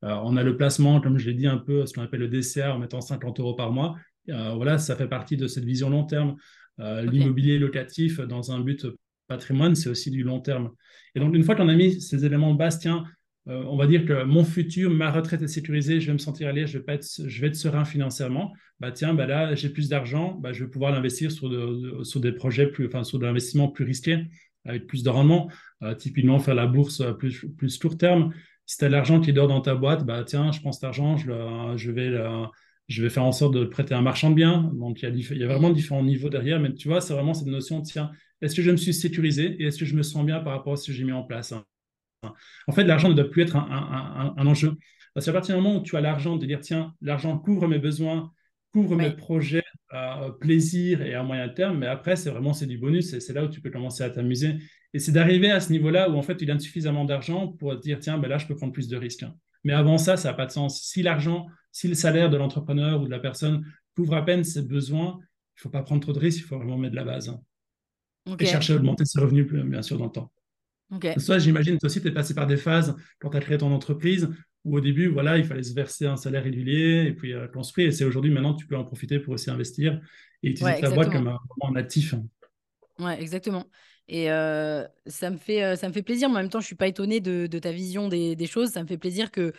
on a le placement, comme je l'ai dit un peu, ce qu'on appelle le DCA en mettant 50 euros par mois. voilà, ça fait partie de cette vision long terme. L'immobilier locatif dans un but patrimoine, c'est aussi du long terme. Et donc, une fois qu'on a mis ces éléments de base, tiens, euh, on va dire que mon futur, ma retraite est sécurisée, je vais me sentir à l'aise, je, vais être, je vais serein financièrement. Bah, tiens, bah là, j'ai plus d'argent, bah, je vais pouvoir l'investir sur, des projets, plus, enfin, sur de l'investissement plus risqué, avec plus de rendement. Euh, typiquement, faire la bourse plus, plus court terme. Si tu as de l'argent qui dort dans ta boîte, bah, tiens, je prends cet argent, je, vais faire en sorte de prêter un marchand de biens. Donc, il y, a, vraiment différents niveaux derrière. Mais tu vois, c'est vraiment cette notion, tiens, est-ce que je me suis sécurisé et est-ce que je me sens bien par rapport à ce que j'ai mis en place En fait, l'argent ne doit plus être un, enjeu. Parce qu'à partir du moment où tu as l'argent, de dire, tiens, l'argent couvre mes besoins, couvre mes projets, euh, plaisir et à moyen terme, mais après, c'est vraiment c'est du bonus et c'est là où tu peux commencer à t'amuser. Et c'est d'arriver à ce niveau-là où en fait, tu gagnes suffisamment d'argent pour te dire, tiens, ben là, je peux prendre plus de risques. Mais avant ça, ça n'a pas de sens. Si l'argent, si le salaire de l'entrepreneur ou de la personne couvre à peine ses besoins, il ne faut pas prendre trop de risques, il faut vraiment mettre de la base. Et chercher à augmenter ses revenus, bien sûr, dans le temps. Okay. Soit, j'imagine, toi aussi, tu es passé par des phases quand tu as créé ton entreprise où au début, voilà, il fallait se verser un salaire régulier et puis euh, construire. Et c'est aujourd'hui, maintenant, tu peux en profiter pour aussi investir et utiliser ta boîte comme un, actif. Ouais, exactement. Et euh, ça, me fait, euh, ça me fait plaisir, mais en même temps, je ne suis pas étonnée de, ta vision des, des, choses. Ça me fait plaisir que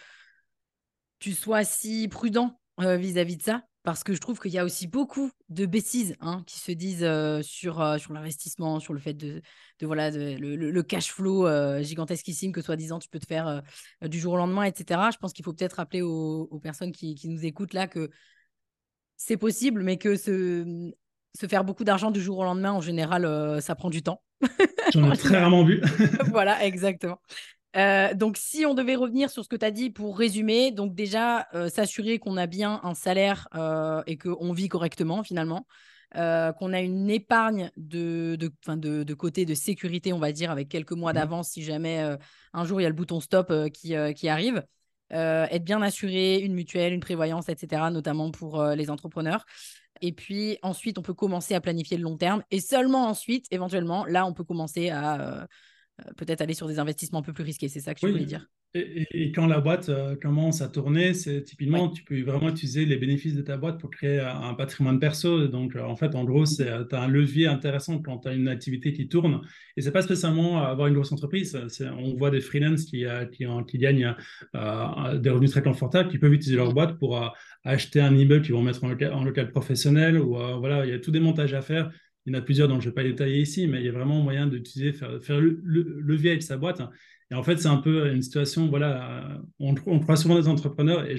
tu sois si prudent vis à -vis de ça parce que je trouve qu'il y a aussi beaucoup de bêtises hein, qui se disent euh, sur, euh, sur l'investissement, sur le fait de, de voilà le, cash flow euh, gigantesquissime que soi-disant tu peux te faire du jour au lendemain, etc. Je pense qu'il faut peut-être rappeler aux, personnes qui, qui, nous écoutent là que c'est possible, mais que se, se faire beaucoup d'argent du jour au lendemain, en général, ça prend du temps. J'en ai très rarement vu. voilà, exactement. Euh, donc, si on devait revenir sur ce que tu as dit pour résumer, donc déjà, euh, s'assurer qu'on a bien un salaire euh, et qu'on vit correctement finalement, qu'on a une épargne de, de, de, côté de sécurité, on va dire, avec quelques mois mmh. d'avance si jamais un jour il y a le bouton stop qui, qui, arrive. être bien assuré, une mutuelle, une prévoyance, etc., notamment pour les entrepreneurs. Et puis ensuite, on peut commencer à planifier le long terme. Et seulement ensuite, éventuellement, là, on peut commencer à peut-être aller sur des investissements un peu plus risqués. C'est ça que tu voulais dire? Et, quand la boîte euh, commence à tourner, c'est typiquement, tu peux vraiment utiliser les bénéfices de ta boîte pour créer un patrimoine perso. Donc, euh, en fait, en gros, tu as un levier intéressant quand tu as une activité qui tourne. Et c'est pas spécialement avoir une grosse entreprise. On voit des freelances qui, qui, qui gagnent des revenus très confortables, qui peuvent utiliser leur boîte pour acheter un immeuble qu'ils vont mettre en local, en local professionnel. Ou voilà, il y a tout des montages à faire il y en a plusieurs dont je ne vais pas détailler ici, mais il y a vraiment moyen d'utiliser, faire, faire le, levier avec sa boîte. Et en fait, c'est un peu une situation, voilà, on, on croit souvent des entrepreneurs, et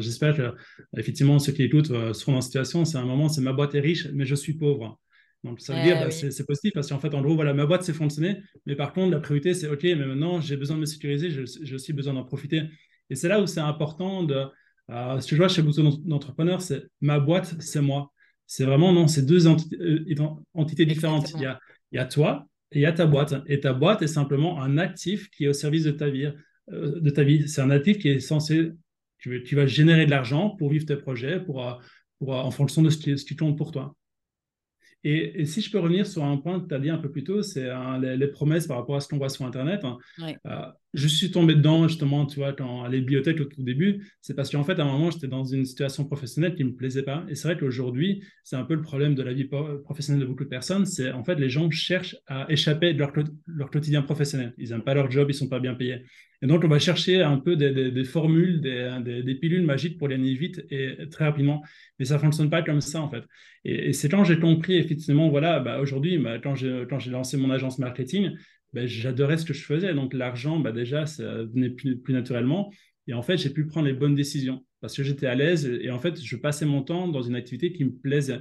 j'espère que, effectivement, ceux qui écoutent euh, seront dans cette situation, c'est un moment, c'est ma boîte est riche, mais je suis pauvre. Donc, ça veut dire, bah, c'est positif parce qu'en fait, en gros, voilà, ma boîte s'est fonctionné, mais par contre, la priorité, c'est OK, mais maintenant, j'ai besoin de me sécuriser, j'ai aussi besoin d'en profiter. Et c'est là où c'est important de. Euh, ce que je vois chez beaucoup d'entrepreneurs, c'est ma boîte, c'est moi. C'est vraiment, non, c'est deux euh, entités différentes. Il y, a, il y, a, toi et il y a ta boîte. Et ta boîte est simplement un actif qui est au service de ta vie. Euh, de ta vie. C'est un actif qui est censé, tu, tu vas générer de l'argent pour vivre tes projets, pour, euh, pour, en fonction de ce qui, ce qui compte pour toi. Et, si je peux revenir sur un point que tu as dit un peu plus tôt, c'est les, promesses par rapport à ce qu'on voit sur Internet. Hein. Euh, je suis tombé dedans justement, tu vois, quand à la bibliothèque au tout début, c'est parce qu'en fait, à un moment, j'étais dans une situation professionnelle qui ne me plaisait pas. Et c'est vrai qu'aujourd'hui, c'est un peu le problème de la vie professionnelle de beaucoup de personnes, c'est en fait, les gens cherchent à échapper de leur, quotidien professionnel. Ils n'aiment pas leur job, ils ne sont pas bien payés. Et donc, on va chercher un peu des, formules, des, pilules magiques pour gagner vite et très rapidement. Mais ça ne fonctionne pas comme ça, en fait. Et, c'est quand j'ai compris, effectivement, voilà, bah, aujourd'hui, bah, quand j'ai lancé mon agence marketing, bah, j'adorais ce que je faisais. Donc, l'argent, bah, déjà, ça venait plus, naturellement. Et en fait, j'ai pu prendre les bonnes décisions parce que j'étais à l'aise. Et en fait, je passais mon temps dans une activité qui me plaisait.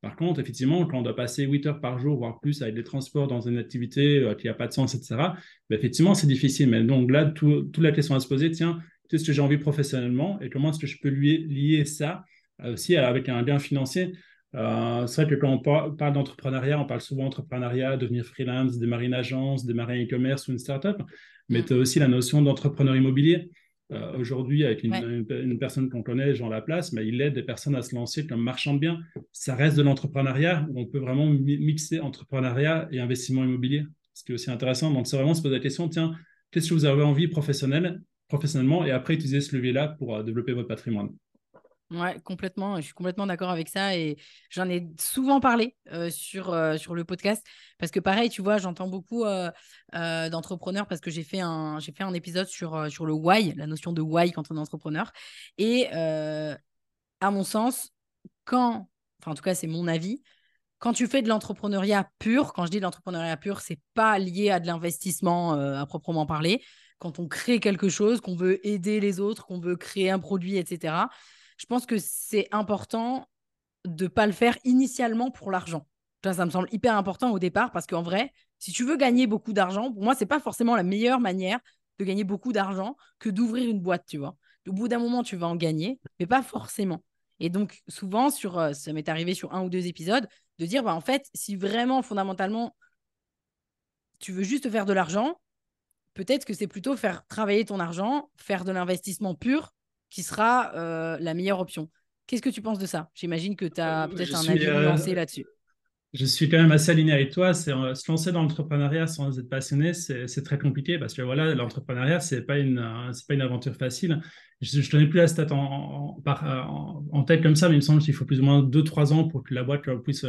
Par contre, effectivement, quand on doit passer 8 heures par jour, voire plus, avec des transports dans une activité euh, qui n'a pas de sens, etc., ben, effectivement, c'est difficile. Mais donc là, toute la question à se poser, tiens, qu'est-ce que j'ai envie professionnellement et comment est-ce que je peux lui, lier ça euh, aussi avec un gain financier? Euh, c'est vrai que quand on parle d'entrepreneuriat, on parle souvent d'entrepreneuriat, devenir freelance, démarrer une agence, démarrer un e-commerce ou une startup, mais mm. tu as aussi la notion d'entrepreneur immobilier. Euh, aujourd'hui, avec une, personne qu'on connaît, Jean Laplace, mais il aide des personnes à se lancer comme marchand de biens. Ça reste de l'entrepreneuriat où on peut vraiment mixer entrepreneuriat et investissement immobilier, ce qui est aussi intéressant. Donc, c'est vraiment se poser la question, tiens, qu'est-ce que vous avez envie professionnel professionnellement? Et après utiliser ce levier-là pour développer votre patrimoine. Ouais, complètement. Je suis complètement d'accord avec ça et j'en ai souvent parlé sur, sur le podcast parce que pareil, tu vois, j'entends beaucoup d'entrepreneurs parce que j'ai fait un j'ai fait un épisode sur sur le why, la notion de why quand on est entrepreneur et à mon sens, quand enfin en tout cas, c'est mon avis, quand tu fais de l'entrepreneuriat pur, quand je dis de l'entrepreneuriat pur, c'est pas lié à de l'investissement à proprement parler. Quand on crée quelque chose, qu'on veut aider les autres, qu'on veut créer un produit, etc je pense que c'est important de pas le faire initialement pour l'argent. Ça, me semble hyper important au départ parce qu'en vrai, si tu veux gagner beaucoup d'argent, pour moi, ce n'est pas forcément la meilleure manière de gagner beaucoup d'argent que d'ouvrir une boîte, tu vois. Au bout d'un moment, tu vas en gagner, mais pas forcément. Et donc, souvent, sur, euh, ça m'est arrivé sur un ou deux épisodes, de dire, bah, en fait, si vraiment, fondamentalement, tu veux juste faire de l'argent, peut-être que c'est plutôt faire travailler ton argent, faire de l'investissement pur qui sera euh, la meilleure option. Qu'est-ce que tu penses de ça? J'imagine que tu as euh, peut-être un avis euh, nuancé là-dessus. Je suis quand même assez aligné avec toi. C'est se lancer dans l'entrepreneuriat sans être passionné, c'est très compliqué parce que voilà, l'entrepreneuriat c'est pas une c'est pas une aventure facile. Je ne connais plus la stat en, en, en, tête comme ça, mais il me semble qu'il faut plus ou moins 2-3 ans pour que la boîte puisse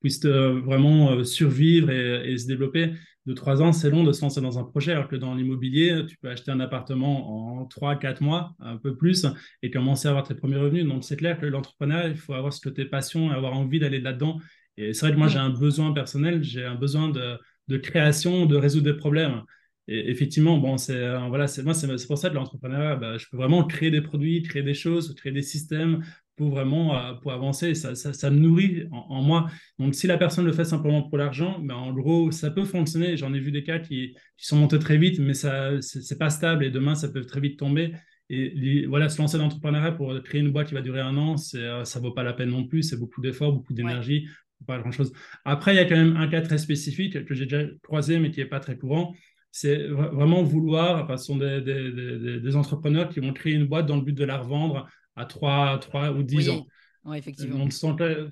puisse vraiment survivre et, et, se développer de trois ans, c'est long de se lancer dans un projet, alors que dans l'immobilier, tu peux acheter un appartement en trois, quatre mois, un peu plus, et commencer à avoir tes premiers revenus. Donc, c'est clair que l'entrepreneur, il faut avoir ce côté passion, avoir envie d'aller là-dedans. Et c'est vrai que moi, j'ai un besoin personnel, j'ai un besoin de, création, de résoudre des problèmes. Et effectivement, bon, c'est euh, voilà, c'est moi, c'est pour ça que l'entrepreneuriat, bah, je peux vraiment créer des produits, créer des choses, créer des systèmes, pour vraiment euh, pour avancer. Ça, ça, me nourrit en, moi. Donc, si la personne le fait simplement pour l'argent, ben, en gros, ça peut fonctionner. J'en ai vu des cas qui, qui, sont montés très vite, mais ça c'est pas stable et demain, ça peut très vite tomber. Et voilà, se lancer dans l'entrepreneuriat pour créer une boîte qui va durer un an, euh, ça vaut pas la peine non plus. C'est beaucoup d'efforts, beaucoup d'énergie, pas grand-chose. Après, il y a quand même un cas très spécifique que j'ai déjà croisé, mais qui est pas très courant c'est vraiment vouloir, enfin, ce sont des, des, des, entrepreneurs qui vont créer une boîte dans le but de la revendre à 3, 3 ou 10 ans. Effectivement.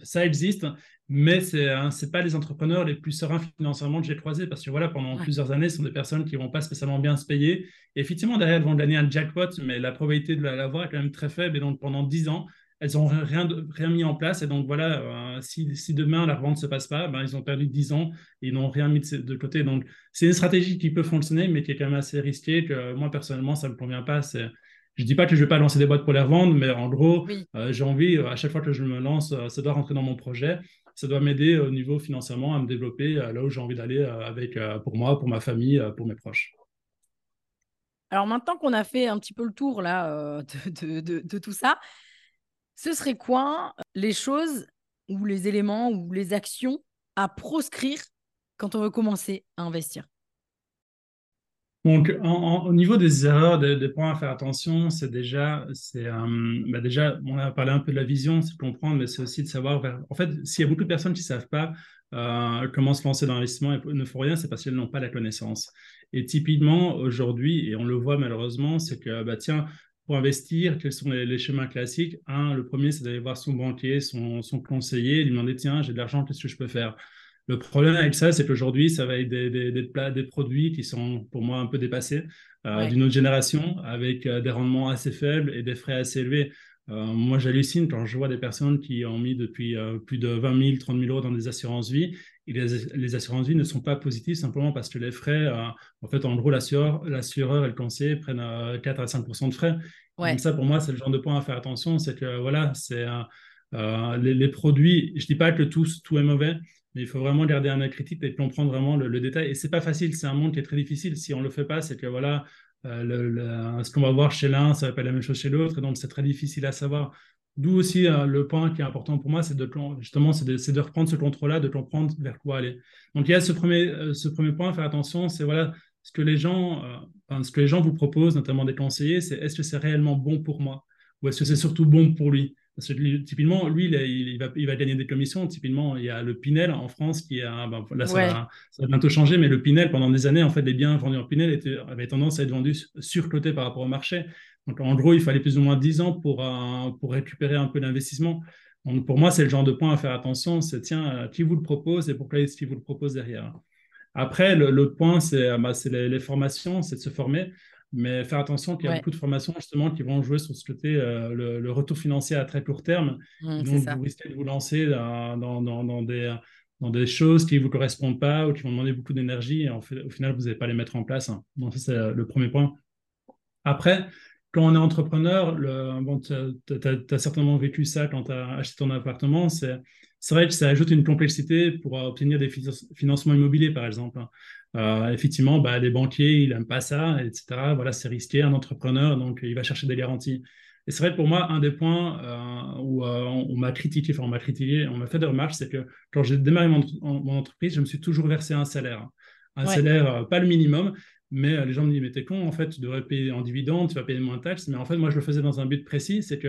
ça existe, mais ce n'est pas les entrepreneurs les plus sereins financièrement que j'ai croisés parce que voilà, pendant plusieurs années, ce sont des personnes qui ne vont pas spécialement bien se payer. Et effectivement, derrière, elles vont gagner un jackpot, mais la probabilité de l'avoir est quand même très faible. Et donc, pendant 10 ans, elles n'ont rien, rien mis en place. Et donc, voilà, euh, si, si, demain la revente ne se passe pas, ben, ils ont perdu 10 ans et ils n'ont rien mis de, de côté. Donc, c'est une stratégie qui peut fonctionner, mais qui est quand même assez risquée, que moi, personnellement, ça ne me convient pas. C'est je dis pas que je vais pas lancer des boîtes pour les revendre, mais en gros, euh, j'ai envie, euh, à chaque fois que je me lance, euh, ça doit rentrer dans mon projet. Ça doit m'aider au niveau financièrement à me développer là où j'ai envie d'aller avec pour moi, pour ma famille, pour mes proches. Alors maintenant qu'on a fait un petit peu le tour là de, de, de, tout ça, ce serait quoi les choses ou les éléments ou les actions à proscrire quand on veut commencer à investir? Donc, au niveau des erreurs, des, points à faire attention, c'est déjà, c'est, euh, bah déjà, on a parlé un peu de la vision, c'est comprendre, mais c'est aussi de savoir. en fait, s'il y a beaucoup de personnes qui ne savent pas euh, comment se lancer dans l'investissement et ne font rien, c'est parce qu'elles n'ont pas la connaissance. Et typiquement, aujourd'hui, et on le voit malheureusement, c'est que, bah, tiens, pour investir, quels sont les, chemins classiques? Un, le premier, c'est d'aller voir son banquier, son, son conseiller, lui demander, tiens, j'ai de l'argent, qu'est-ce que je peux faire? Le problème avec ça, c'est qu'aujourd'hui, ça va être des, des, plats, des produits qui sont pour moi un peu dépassés, euh, d'une autre génération, avec euh, des rendements assez faibles et des frais assez élevés. Euh, moi, j'hallucine quand je vois des personnes qui ont mis depuis plus de 20 000, 30 000 euros dans des assurances vie. Et les, assurances vie ne sont pas positives simplement parce que les frais, en fait, en gros, l'assureur, l'assureur et le conseiller prennent 4 à 5% de frais. Donc ça, pour moi, c'est le genre de point à faire attention. C'est que voilà, c'est les, les, produits. Je dis pas que tout, tout est mauvais, mais il faut vraiment garder un œil critique et comprendre vraiment le, détail. Et c'est pas facile, c'est un monde qui est très difficile. Si on le fait pas, c'est que voilà, euh, ce qu'on va voir chez l'un, ça va pas être la même chose chez l'autre, donc c'est très difficile à savoir. D'où aussi euh, le point qui est important pour moi, c'est de justement c'est de, reprendre ce contrôle-là, de comprendre vers quoi aller. Donc il y a ce premier, euh, ce premier point faire attention, c'est voilà ce que les gens, ce que les gens vous proposent, notamment des conseillers, c'est est-ce que c'est réellement bon pour moi? Ou est-ce que c'est surtout bon pour lui? Parce que typiquement, lui, il, va, il, va, gagner des commissions. Typiquement, il y a le Pinel en France qui a, ben, là, ça, va, bientôt changer, mais le Pinel, pendant des années, en fait, les biens vendus en Pinel étaient, avaient tendance à être vendus surcotés par rapport au marché. Donc, en gros, il fallait plus ou moins 10 ans pour, euh, pour récupérer un peu d'investissement. Donc, pour moi, c'est le genre de point à faire attention. C'est, tiens, euh, qui vous le propose et pourquoi est-ce qu'il vous le propose derrière? Après, l'autre point, c'est bah, les, les, formations, c'est de se former. Mais faire attention qu'il y a beaucoup de formations justement qui vont jouer sur ce côté, le, retour financier à très court terme. Mmh, donc, vous risquez de vous lancer dans, dans, dans, des, dans des choses qui ne vous correspondent pas ou qui vont demander beaucoup d'énergie et en fait, au final, vous n'allez pas les mettre en place. Hein. Donc, ça, c'est le premier point. Après, quand on est entrepreneur, bon, tu as, certainement vécu ça quand tu as acheté ton appartement. C'est vrai que ça ajoute une complexité pour obtenir des financements immobiliers, par exemple. Euh, effectivement, bah, les banquiers, ils n'aiment pas ça, etc. Voilà, c'est risqué, un entrepreneur, donc il va chercher des garanties. Et c'est vrai pour moi, un des points euh, où euh, on, m'a critiqué, enfin on m'a critiqué, on m'a fait des remarques, c'est que quand j'ai démarré mon, entreprise, je me suis toujours versé un salaire. Un salaire, pas le minimum, mais les gens me disent, mais t'es con, en fait, tu devrais payer en dividende, tu vas payer moins de taxes. Mais en fait, moi, je le faisais dans un but précis, c'est que,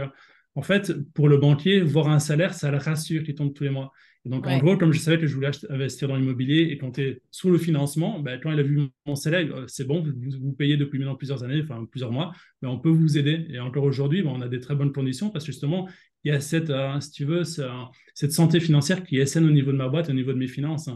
en fait, pour le banquier, voir un salaire, ça le rassure qu'il tombe tous les mois. Donc, en gros, comme je savais que je voulais investir dans l'immobilier et quand tu es sous le financement, ben, quand il a vu mon salaire, euh, c'est bon, vous, payez depuis maintenant plusieurs années, enfin plusieurs mois, mais ben, on peut vous aider. Et encore aujourd'hui, ben, on a des très bonnes conditions parce que justement, il y a cette, euh, si tu veux, cette santé financière qui est saine au niveau de ma boîte, au niveau de mes finances.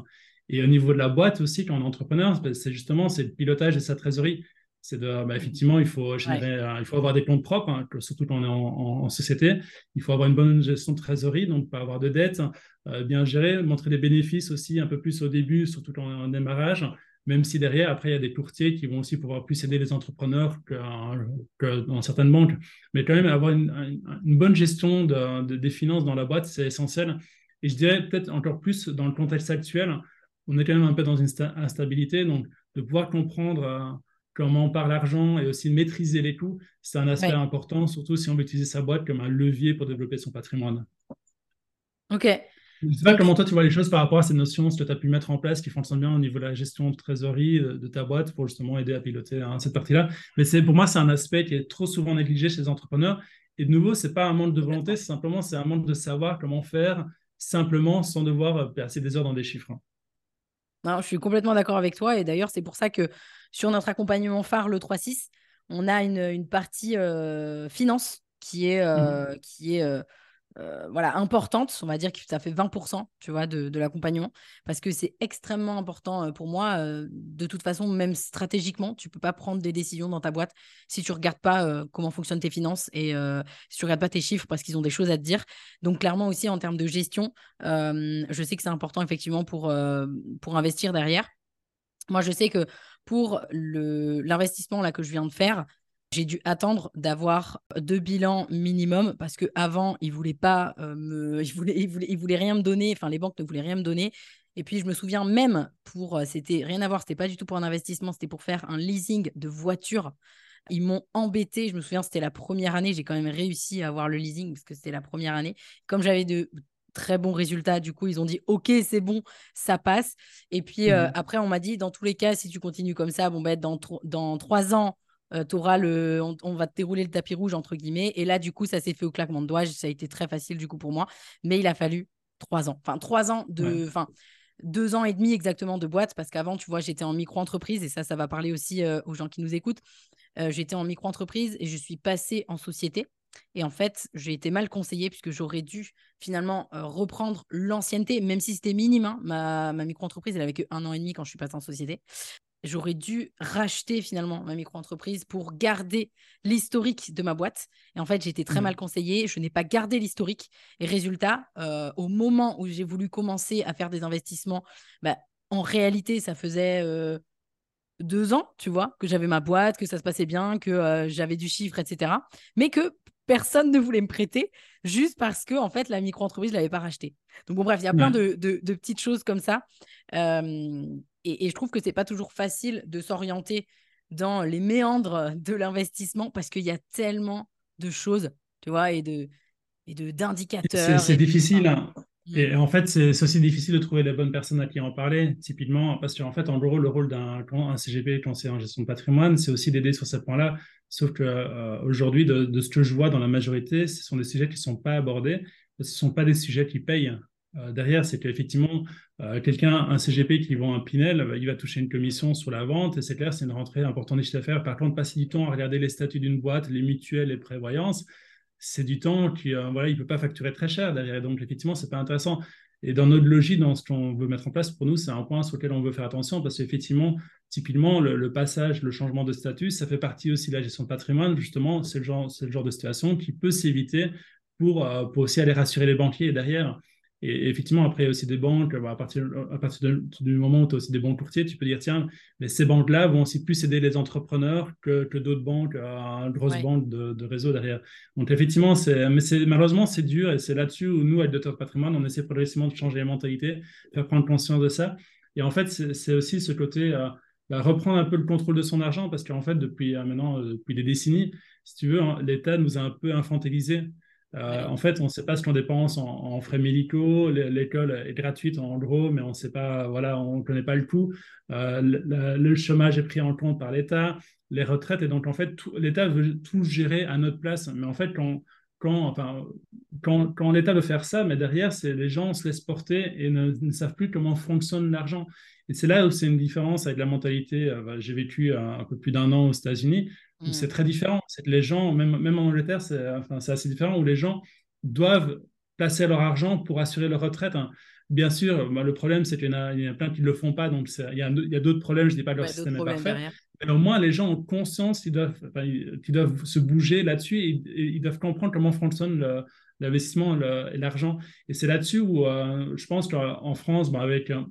Et au niveau de la boîte aussi, quand on est entrepreneur, ben, c'est justement c'est le pilotage de sa trésorerie. C'est de, bah, effectivement, il faut, générer, euh, il faut avoir des comptes propres, hein, surtout quand on est en, société. Il faut avoir une bonne gestion de trésorerie, donc pas avoir de dettes, euh, bien gérer, montrer des bénéfices aussi un peu plus au début, surtout quand on est en démarrage, même si derrière, après, il y a des courtiers qui vont aussi pouvoir plus aider les entrepreneurs que, dans certaines banques. Mais quand même, avoir une, bonne gestion de, des finances dans la boîte, c'est essentiel. Et je dirais peut-être encore plus dans le contexte actuel, on est quand même un peu dans une instabilité, donc de pouvoir comprendre euh, comment on parle l'argent et aussi maîtriser les coûts, c'est un aspect important, surtout si on veut utiliser sa boîte comme un levier pour développer son patrimoine. Ok. Je ne sais pas comment toi tu vois les choses par rapport à ces notions, ce que tu as pu mettre en place qui fonctionnent bien au niveau de la gestion de trésorerie de, ta boîte pour justement aider à piloter hein, cette partie-là. Mais c'est pour moi, c'est un aspect qui est trop souvent négligé chez les entrepreneurs. Et de nouveau, ce n'est pas un manque de volonté, c'est simplement c'est un manque de savoir comment faire simplement sans devoir passer des heures dans des chiffres. Non, je suis complètement d'accord avec toi. Et d'ailleurs, c'est pour ça que sur notre accompagnement phare, le 3-6, on a une, partie euh, finance qui est, euh, mmh. qui est euh, voilà, importante, on va dire que ça fait 20% tu vois, de, l'accompagnement, parce que c'est extrêmement important euh, pour moi. Euh, de toute façon, même stratégiquement, tu peux pas prendre des décisions dans ta boîte si tu regardes pas comment fonctionnent tes finances et si tu regardes pas tes chiffres parce qu'ils ont des choses à te dire. Donc clairement aussi en termes de gestion, je sais que c'est important effectivement pour, pour investir derrière. Moi, je sais que pour l'investissement là que je viens de faire, j'ai dû attendre d'avoir deux bilans minimum parce que avant ils voulaient pas euh, me, ils voulaient, ils voulaient, ils voulaient rien me donner. Enfin, les banques ne voulaient rien me donner. Et puis je me souviens même pour, euh, c'était rien à voir, c'était pas du tout pour un investissement, c'était pour faire un leasing de voiture. Ils m'ont embêté. Je me souviens, c'était la première année. J'ai quand même réussi à avoir le leasing parce que c'était la première année. Comme j'avais de très bons résultats, du coup, ils ont dit OK, c'est bon, ça passe. Et puis euh, mmh après, on m'a dit dans tous les cas, si tu continues comme ça, bon, ben, dans, dans trois ans, euh, le, on, va te dérouler le tapis rouge, entre guillemets. Et là, du coup, ça s'est fait au claquement de doigts. Ça a été très facile, du coup, pour moi. Mais il a fallu trois ans. Enfin, trois ans de. Enfin, deux ans et demi exactement de boîte, parce qu'avant, tu vois, j'étais en micro-entreprise, et ça, ça va parler aussi euh, aux gens qui nous écoutent. Euh, j'étais en micro-entreprise et je suis passée en société. Et en fait, j'ai été mal conseillée puisque j'aurais dû finalement euh, reprendre l'ancienneté, même si c'était minime. Hein. Ma, ma micro-entreprise, elle avait que un an et demi quand je suis passée en société j'aurais dû racheter finalement ma micro-entreprise pour garder l'historique de ma boîte. Et en fait, j'ai été très mmh. mal conseillée. Je n'ai pas gardé l'historique. Et résultat, euh, au moment où j'ai voulu commencer à faire des investissements, bah, en réalité, ça faisait euh, deux ans, tu vois, que j'avais ma boîte, que ça se passait bien, que euh, j'avais du chiffre, etc. Mais que personne ne voulait me prêter juste parce que en fait la micro-entreprise ne l'avait pas racheté. Donc bon bref, il y a plein de, de, petites choses comme ça et, je trouve que c'est pas toujours facile de s'orienter dans les méandres de l'investissement parce qu'il y a tellement de choses, tu vois, et de et de d'indicateurs. C'est difficile. Hein. Mm. Et en fait, c'est aussi difficile de trouver les bonnes personnes à qui en parler, typiquement, parce qu'en fait, en gros, le rôle d'un CGP, conseiller en gestion de patrimoine, c'est aussi d'aider sur ces points-là. Sauf qu'aujourd'hui, euh, de, de, ce que je vois dans la majorité, ce sont des sujets qui ne sont pas abordés, ce ne sont pas des sujets qui payent. Euh, derrière, c'est qu'effectivement, euh, quelqu'un, un CGP qui vend un Pinel, euh, il va toucher une commission sur la vente, et c'est clair, c'est une rentrée importante des chiffres d'affaires. Par contre, passer du temps à regarder les statuts d'une boîte, les mutuelles, les prévoyances, c'est du temps qu'il voilà, il ne peut pas facturer très cher derrière. Donc, effectivement, ce n'est pas intéressant. Et dans notre logique, dans ce qu'on veut mettre en place, pour nous, c'est un point sur lequel on veut faire attention parce qu'effectivement, typiquement, le, passage, le changement de statut, ça fait partie aussi de la gestion de patrimoine. Justement, c'est le, genre, le genre de situation qui peut s'éviter pour, pour aussi aller rassurer les banquiers derrière. Et effectivement, après, il y a aussi des banques, bah, à partir, à partir du moment où tu as aussi des bons courtiers, tu peux dire, tiens, mais ces banques-là vont aussi plus aider les entrepreneurs que, que d'autres banques, une grosse banque de, de, réseau derrière. Donc, effectivement, mais malheureusement, c'est dur et c'est là-dessus où nous, avec Docteur Patrimoine, on essaie progressivement de changer les mentalités, faire prendre conscience de ça. Et en fait, c'est aussi ce côté, euh, bah, reprendre un peu le contrôle de son argent, parce qu'en fait, depuis euh, maintenant, euh, depuis des décennies, si tu veux, hein, l'État nous a un peu infantilisés. Euh, en fait, on ne sait pas ce qu'on dépense en, frais médicaux. L'école est gratuite en gros, mais on sait pas, voilà, on ne connaît pas le coût. Euh, le, chômage est pris en compte par l'État, les retraites, et donc en fait, l'État veut tout gérer à notre place. Mais en fait, quand, quand, enfin, quand, quand l'État veut faire ça, mais derrière, c'est les gens se laissent porter et ne, ne savent plus comment fonctionne l'argent. Et c'est là où c'est une différence avec la mentalité. Euh, bah, j'ai vécu un, peu plus d'un an aux États-Unis c'est mm. très différent. Les gens, même, même en Angleterre, c'est enfin, assez différent où les gens doivent placer leur argent pour assurer leur retraite. Hein. Bien sûr, bah, le problème, c'est qu'il y, y, a plein qui ne le font pas. Donc, il y a, a d'autres problèmes. Je ne dis pas que leur système est parfait. Mais au moins, les gens ont conscience qu'ils doivent, doivent se bouger là-dessus et, ils doivent comprendre comment fonctionne l'investissement et l'argent. Et c'est là-dessus où euh, je pense qu'en France, bah, avec euh,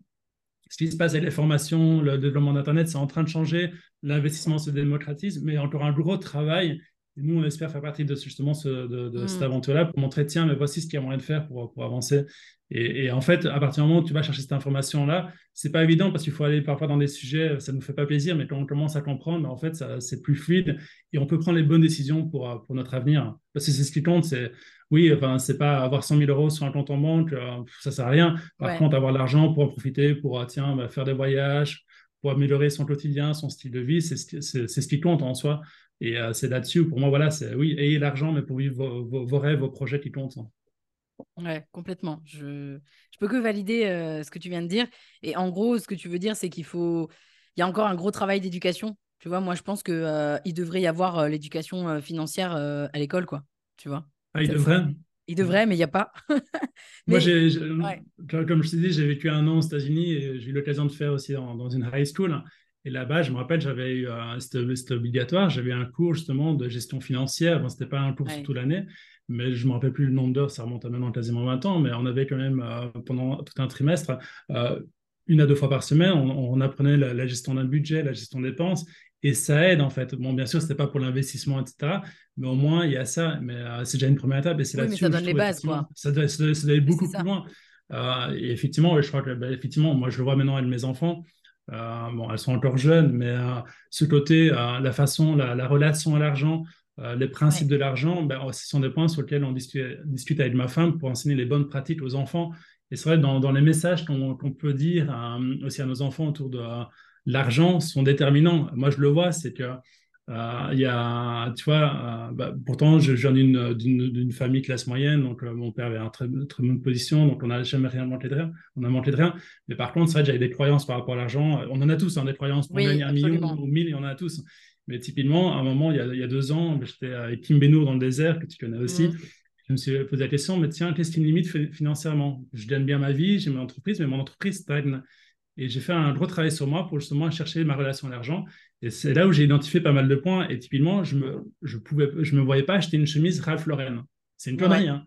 ce qui se passe avec les formations, le développement d'Internet, c'est en train de changer. L'investissement se démocratise, mais encore un gros travail. Et nous, on espère faire partie de justement ce, de, cette mm. aventure-là pour montrer, tiens, mais voici ce qu'il y a moyen de faire pour, pour avancer. Et, en fait, à partir du moment où tu vas chercher cette information-là, c'est pas évident parce qu'il faut aller parfois dans des sujets, ça ne nous fait pas plaisir, mais quand on commence à comprendre, en fait, c'est plus fluide et on peut prendre les bonnes décisions pour, pour notre avenir. Parce que c'est ce qui compte, c'est oui, enfin, c'est pas avoir 100 000 euros sur un compte en banque, euh, ça sert à rien. Par contre, avoir l'argent pour en profiter, pour euh, tiens, bah, faire des voyages, pour améliorer son quotidien, son style de vie, c'est ce, ce, qui compte en soi. Et euh, c'est là-dessus, pour moi, voilà, c'est oui, ayez l'argent, mais pour vivre vos, rêves, vos projets qui comptent. Ouais, complètement. Je je peux que valider ce que tu viens de dire. Et en gros, ce que tu veux dire, c'est qu'il faut. Il y a encore un gros travail d'éducation. Tu vois, moi, je pense qu'il il devrait y avoir l'éducation financière à l'école, quoi. Tu vois? Ah, il devrait Il devrait, mais il n'y a pas. Moi, comme je t'ai dit, j'ai vécu un an aux États-Unis et j'ai eu l'occasion de faire aussi dans, une high school. Et là-bas, je me rappelle, j'avais eu, c'était, obligatoire, j'avais un cours justement de gestion financière. Bon, ce n'était pas un cours sur toute l'année, mais je ne me rappelle plus le nombre d'heures, ça remonte à maintenant quasiment 20 ans, mais on avait quand même, euh, pendant tout un trimestre, euh, une à deux fois par semaine, on, apprenait la, la, gestion d'un budget, la gestion des dépenses, et ça aide en fait. Bon, bien sûr, ce n'était pas pour l'investissement, etc. Mais au moins, il y a ça. Mais euh, c'est déjà une première étape. Et c'est là-dessus. Ça donne les bases, quoi. Ça doit, aller beaucoup plus loin. Euh, et effectivement, je crois que, bah, effectivement, moi, je le vois maintenant avec mes enfants. Euh, bon, elles sont encore jeunes, mais ce côté, la façon, la, relation à l'argent, les principes de l'argent, ben, ce sont des points sur lesquels on discute, avec ma femme pour enseigner les bonnes pratiques aux enfants. Et c'est vrai, dans, dans les messages qu'on peut dire aussi à nos enfants autour de l'argent sont déterminants. Moi, je le vois, c'est que euh, il y a, tu vois, euh, bah, pourtant, je, viens d'une famille classe moyenne, donc euh, mon père avait une très, très, bonne position, donc on n'a jamais rien manqué de rien. On a manqué de rien. Mais par contre, c'est vrai que j'avais des croyances par rapport à l'argent. On en a tous, hein, des croyances. Pour gagner un million ou mille, il y en a tous. Mais typiquement, à un moment, il y a, il y a deux ans, j'étais avec Kim Benour dans le désert, que tu connais aussi. Mmh. Je me suis posé la question, mais tiens, qu'est-ce qui me limite financièrement? Je gagne bien ma vie, j'ai mon entreprise, mais mon entreprise stagne. Et j'ai fait un gros travail sur moi pour justement chercher ma relation à l'argent. Et c'est là où j'ai identifié pas mal de points. Et typiquement, je me, je pouvais, je me voyais pas acheter une chemise Ralph Lauren. C'est une connerie. Hein.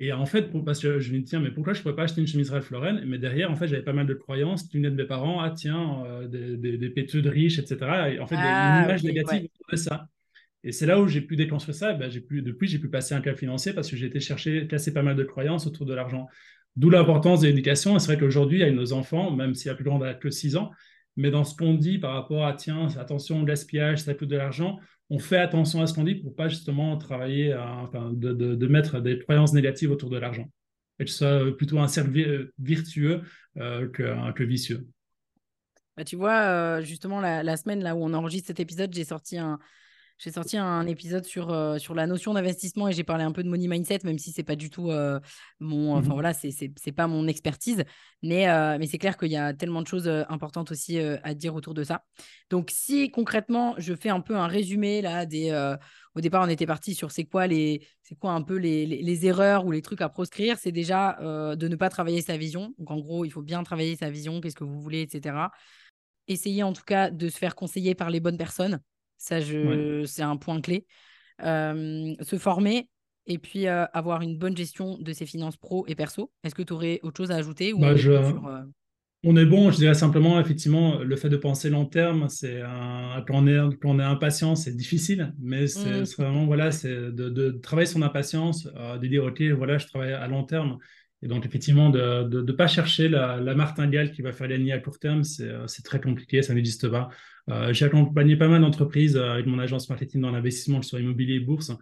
Et en fait, pour, parce que je me dis, tiens, mais pourquoi je ne pourrais pas acheter une chemise Ralph Lauren? Mais derrière, en fait, j'avais pas mal de croyances venaient de mes parents. Ah, tiens, euh, des, des, péteux de riches, etc. Et en fait, ah, une image négative de ça. Et c'est là où j'ai pu déconstruire ça. Ben, j'ai pu, depuis, j'ai pu passer un cap financier parce que j'ai été chercher, casser pas mal de croyances autour de l'argent. D'où l'importance de l'éducation. c'est vrai qu'aujourd'hui, avec nos enfants, même si la plus grande a que 6 ans, mais dans ce qu'on dit par rapport à, tiens, attention, gaspillage, ça coûte de l'argent, on fait attention à ce qu'on dit pour pas justement travailler, enfin, de, mettre des croyances négatives autour de l'argent. Et que ce soit plutôt un cercle virtueux euh, que, vicieux. Bah, tu vois, euh, justement, la, semaine là où on enregistre cet épisode, j'ai sorti un, j'ai sorti un épisode sur, euh, sur la notion d'investissement et j'ai parlé un peu de money mindset, même si c'est pas du tout euh, mon. Enfin, mmh voilà, c'est, pas mon expertise. Mais, euh, mais c'est clair qu'il y a tellement de choses importantes aussi à dire autour de ça. Donc, si concrètement, je fais un peu un résumé là des. au départ, on était parti sur c'est quoi, les, c'est quoi un peu les, les, les, erreurs ou les trucs à proscrire. C'est déjà de ne pas travailler sa vision. Donc, en gros, il faut bien travailler sa vision, qu'est-ce que vous voulez, etc. Essayer en tout cas de se faire conseiller par les bonnes personnes. Ça, je... c'est un point clé. se former et puis avoir une bonne gestion de ses finances pro et perso. Est-ce que tu aurais autre chose à ajouter ou bah, on, est bon, je dirais simplement, effectivement, le fait de penser long terme, c'est un... quand, on est, quand on est impatient, c'est difficile, mais c'est mmh. vraiment, voilà, c'est de, de, travailler son impatience, de dire, OK, voilà, je travaille à long terme. Et donc, effectivement, de ne pas chercher la, la, martingale qui va faire gagner à court terme, c'est très compliqué, ça n'existe pas. Euh, j'ai accompagné pas mal d'entreprises euh, avec mon agence marketing dans l'investissement sur immobilier et bourse.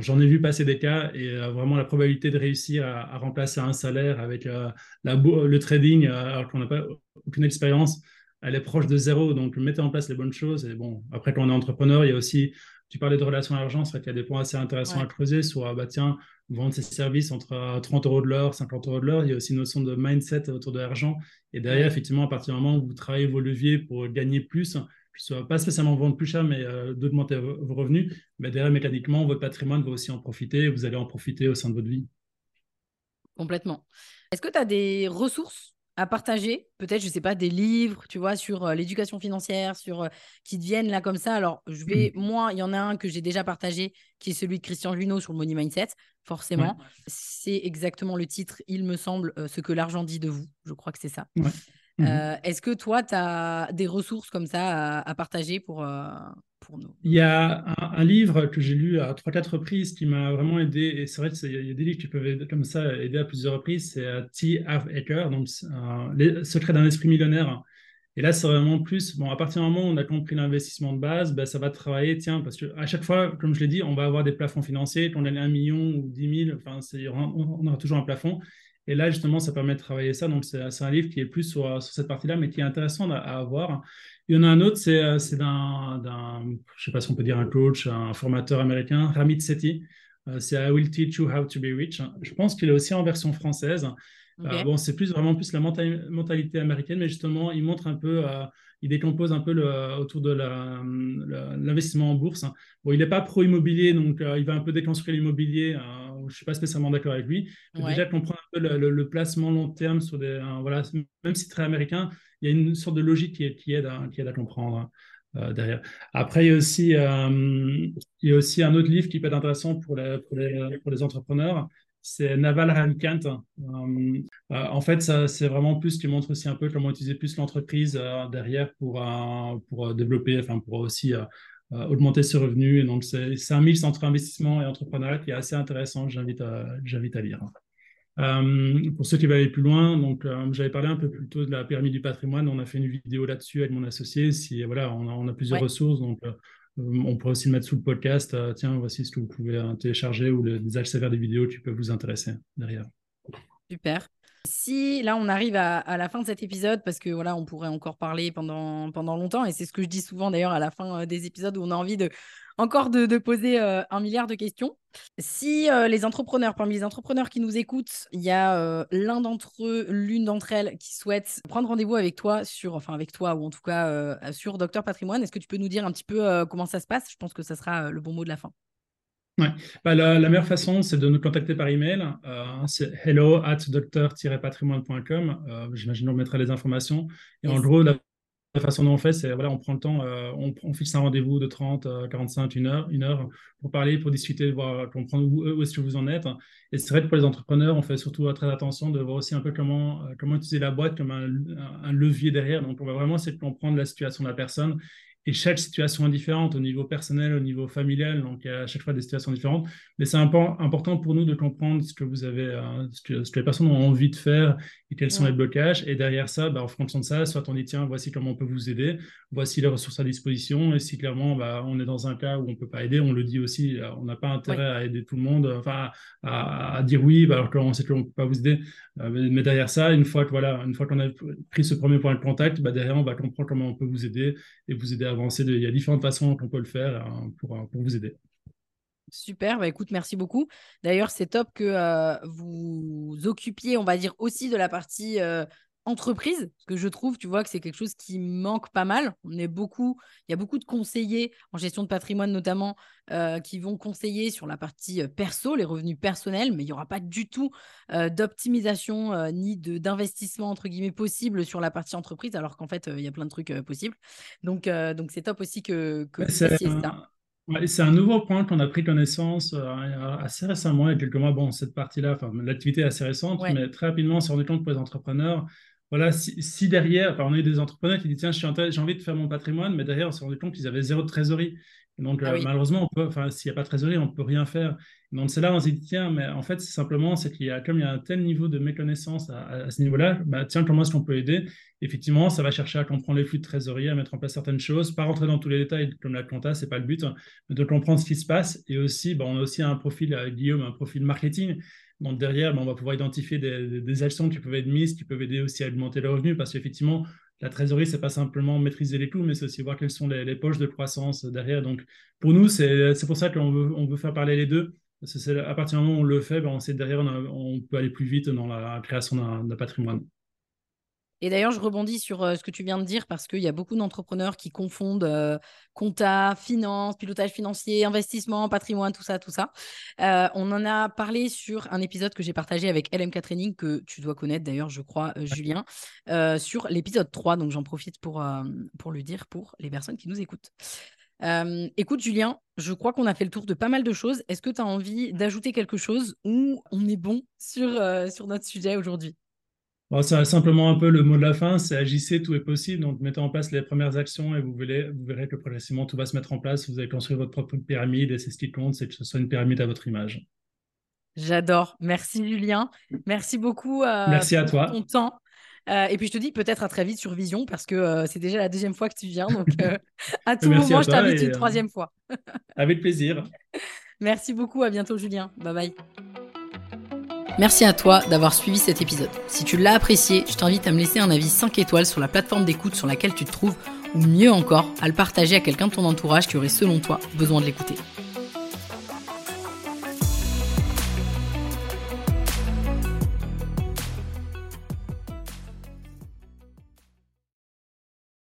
J'en ai vu passer des cas et euh, vraiment la probabilité de réussir à, remplacer un salaire avec la, le trading alors qu'on n'a pas aucune expérience, elle est proche de zéro. Donc, mettez en place les bonnes choses. Et bon, après, quand on est entrepreneur, il y a aussi, tu parlais de relations à l'argent, c'est vrai qu'il y a des points assez intéressants à creuser. Soit, bah, tiens, vendre ses services entre 30 euros de l'heure, 50 euros de l'heure. Il y a aussi une notion de mindset autour de l'argent. Et derrière, effectivement, à partir du moment où vous travaillez vos leviers pour gagner plus, soit pas spécialement vendre plus cher, mais euh, d'augmenter vos revenus, mais derrière, mécaniquement, votre patrimoine va aussi en profiter vous allez en profiter au sein de votre vie. Complètement. Est-ce que tu as des ressources à partager? Peut-être, je ne sais pas, des livres, tu vois, sur euh, l'éducation financière, sur euh, qui deviennent là comme ça. Alors, je vais, mmh. moi, il y en a un que j'ai déjà partagé, qui est celui de Christian Junot sur le Money Mindset, forcément. C'est exactement le titre, il me semble, ce que l'argent dit de vous. Je crois que c'est ça. Mmh euh, est-ce que toi, tu as des ressources comme ça à, partager pour, euh, pour nous? Il y a un, livre que j'ai lu à trois, quatre reprises qui m'a vraiment aidé. Et c'est vrai qu'il y a des livres qui peuvent aider, comme ça aider à plusieurs reprises. C'est euh, T. Harv Eker, donc Les secrets d'un esprit millionnaire. Et là, c'est vraiment plus, bon, à partir du moment où on a compris l'investissement de base, ben, ça va travailler, tiens, parce qu'à chaque fois, comme je l'ai dit, on va avoir des plafonds financiers. Quand on a un million ou dix mille, enfin, on aura toujours un plafond. Et là, justement, ça permet de travailler ça. Donc, c'est un livre qui est plus sur, cette partie-là, mais qui est intéressant à, avoir. Il y en a un autre, c'est euh, d'un, je ne sais pas si on peut dire un coach, un formateur américain, Ramit Sethi. Euh, c'est I Will Teach You How to Be Rich. Je pense qu'il est aussi en version française. Euh, bon, c'est plus vraiment plus la mentalité américaine, mais justement, il montre un peu il décompose un peu le, autour de l'investissement en bourse. Bon, il n'est pas pro-immobilier, donc euh, il va un peu déconstruire l'immobilier. Euh, je ne suis pas spécialement d'accord avec lui. Déjà comprendre un peu le, placement long terme sur des. voilà, même si très américain, il y a une sorte de logique qui, qui, aide, à, qui aide à comprendre. Euh, derrière. Après, il y, a aussi, il y a aussi un autre livre qui peut être intéressant pour les, pour les, pour les entrepreneurs c'est Naval Ravikant. Euh, euh, en fait, c'est vraiment plus qui montre aussi un peu comment utiliser plus l'entreprise euh, derrière pour, pour développer, enfin pour aussi augmenter ses revenus. Et donc, c'est un mix entre investissement et entrepreneuriat qui est assez intéressant. J'invite à, à lire. pour ceux qui veulent aller plus loin, donc j'avais parlé un peu plus tôt de la pyramide du patrimoine. On a fait une vidéo là-dessus avec mon associé. Si voilà, on a, plusieurs ressources, donc on pourrait aussi le mettre sous le podcast. Euh, tiens, voici ce que vous pouvez euh, télécharger ou des accès vers des vidéos qui peuvent vous intéresser derrière. Super. Si là on arrive à, la fin de cet épisode, parce que voilà, on pourrait encore parler pendant, pendant longtemps, et c'est ce que je dis souvent d'ailleurs à la fin euh, des épisodes où on a envie de encore de, poser euh, un milliard de questions. Si euh, les entrepreneurs, parmi les entrepreneurs qui nous écoutent, il y a l'un d'entre eux, l'une d'entre elles qui souhaite prendre rendez-vous avec toi sur, enfin avec toi ou en tout cas sur Docteur Patrimoine, est-ce que tu peux nous dire un petit peu comment ça se passe? Je pense que ça sera le bon mot de la fin. Ouais. Bah, la, meilleure façon, c'est de nous contacter par email. c'est hello at docteur-patrimoine.com. J'imagine qu'on mettra les informations. Et en gros, la la façon dont on fait, c'est voilà, on prend le temps, euh, on, fixe un rendez-vous de 30, 45, une heure, une heure pour parler, pour discuter, voir, comprendre où, est-ce que vous en êtes. Et c'est vrai que pour les entrepreneurs, on fait surtout très attention de voir aussi un peu comment, euh, comment utiliser la boîte comme un, un, levier derrière. Donc, on va vraiment essayer de comprendre la situation de la personne et chaque situation est différente au niveau personnel, au niveau familial, donc à chaque fois des situations différentes. Mais c'est important pour nous de comprendre ce que vous avez, euh, ce, que, ce, que, les personnes ont envie de faire et quels sont les blocages. Et derrière ça, bah, en fonction de ça, soit on dit tiens, voici comment on peut vous aider, voici les ressources à disposition. Et si clairement bah, on est dans un cas où on ne peut pas aider, on le dit aussi, euh, on n'a pas intérêt à aider tout le monde, enfin à, dire oui, bah, alors qu'on sait qu'on ne peut pas vous aider. Euh, mais derrière ça, une fois que voilà, une fois qu'on a pris ce premier point de contact, bah, derrière on va comprendre comment on peut vous aider et vous aider à il y a différentes façons qu'on peut le faire pour, pour vous aider. Super, bah écoute, merci beaucoup. D'ailleurs, c'est top que vous occupiez, on va dire, aussi de la partie entreprise, parce que je trouve, tu vois, que c'est quelque chose qui manque pas mal. On est beaucoup, il y a beaucoup de conseillers en gestion de patrimoine notamment qui vont conseiller sur la partie perso, les revenus personnels, mais il n'y aura pas du tout d'optimisation ni de d'investissement entre guillemets possible sur la partie entreprise, alors qu'en fait, il y a plein de trucs possibles. Donc, donc c'est top aussi que, que c'est ça c'est un nouveau point qu'on a pris connaissance euh, assez récemment, il y a quelques mois. Bon, cette partie-là, enfin, l'activité est assez récente, mais très rapidement, on s'est rendu compte pour les entrepreneurs, voilà, si, derrière, on a eu des entrepreneurs qui disent, tiens, j'ai envie de faire mon patrimoine, mais derrière, on s'est rendu compte qu'ils avaient zéro trésorerie. Donc, ah euh, malheureusement, s'il n'y a pas de trésorerie, on ne peut rien faire. Donc, c'est là on s'est dit, tiens, mais en fait, c'est simplement, c'est qu'il y a, comme il y a un tel niveau de méconnaissance à, ce niveau-là, bah, tiens, comment est-ce qu'on peut aider? Effectivement, ça va chercher à comprendre les flux de trésorerie, à mettre en place certaines choses, pas rentrer dans tous les détails comme la compta, c'est pas le but, mais de comprendre ce qui se passe. Et aussi, bah, on a aussi un profil, euh, Guillaume, un profil marketing. Donc derrière, bah, on va pouvoir identifier des, actions qui peuvent être mises, qui peuvent aider aussi à augmenter le revenu, parce qu'effectivement, la trésorerie, c'est pas simplement maîtriser les coûts, mais c'est aussi voir quelles sont les, poches de croissance derrière. Donc pour nous, c'est pour ça qu'on veut, on faire parler les deux. À partir du moment où on le fait, ben on sait derrière, on, peut aller plus vite dans la création d'un patrimoine. Et d'ailleurs, je rebondis sur ce que tu viens de dire parce qu'il y a beaucoup d'entrepreneurs qui confondent compta, finance, pilotage financier, investissement, patrimoine, tout ça, tout ça. on en a parlé sur un épisode que j'ai partagé avec LMK Training, que tu dois connaître d'ailleurs, je crois, Julien, sur l'épisode 3. Donc, j'en profite pour, pour le dire pour les personnes qui nous écoutent. écoute, Julien, je crois qu'on a fait le tour de pas mal de choses. Est-ce que tu as envie d'ajouter quelque chose ou on est bon sur, sur notre sujet aujourd'hui? Bon, c'est simplement un peu le mot de la fin, c'est agissez, tout est possible. Donc, mettez en place les premières actions et vous verrez, vous verrez que progressivement, tout va se mettre en place. Vous allez construire votre propre pyramide et c'est ce qui compte, c'est que ce soit une pyramide à votre image. J'adore. Merci, Julien. Merci beaucoup euh, Merci à toi. ton temps. Euh, et puis, je te dis peut-être à très vite sur Vision parce que euh, c'est déjà la deuxième fois que tu viens. Donc, à tout moment, je t'invite une troisième fois. avec plaisir. Merci beaucoup. À bientôt, Julien. Bye bye. Merci à toi d'avoir suivi cet épisode. Si tu l'as apprécié, je t'invite à me laisser un avis 5 étoiles sur la plateforme d'écoute sur laquelle tu te trouves, ou mieux encore, à le partager à quelqu'un de ton entourage qui aurait selon toi besoin de l'écouter.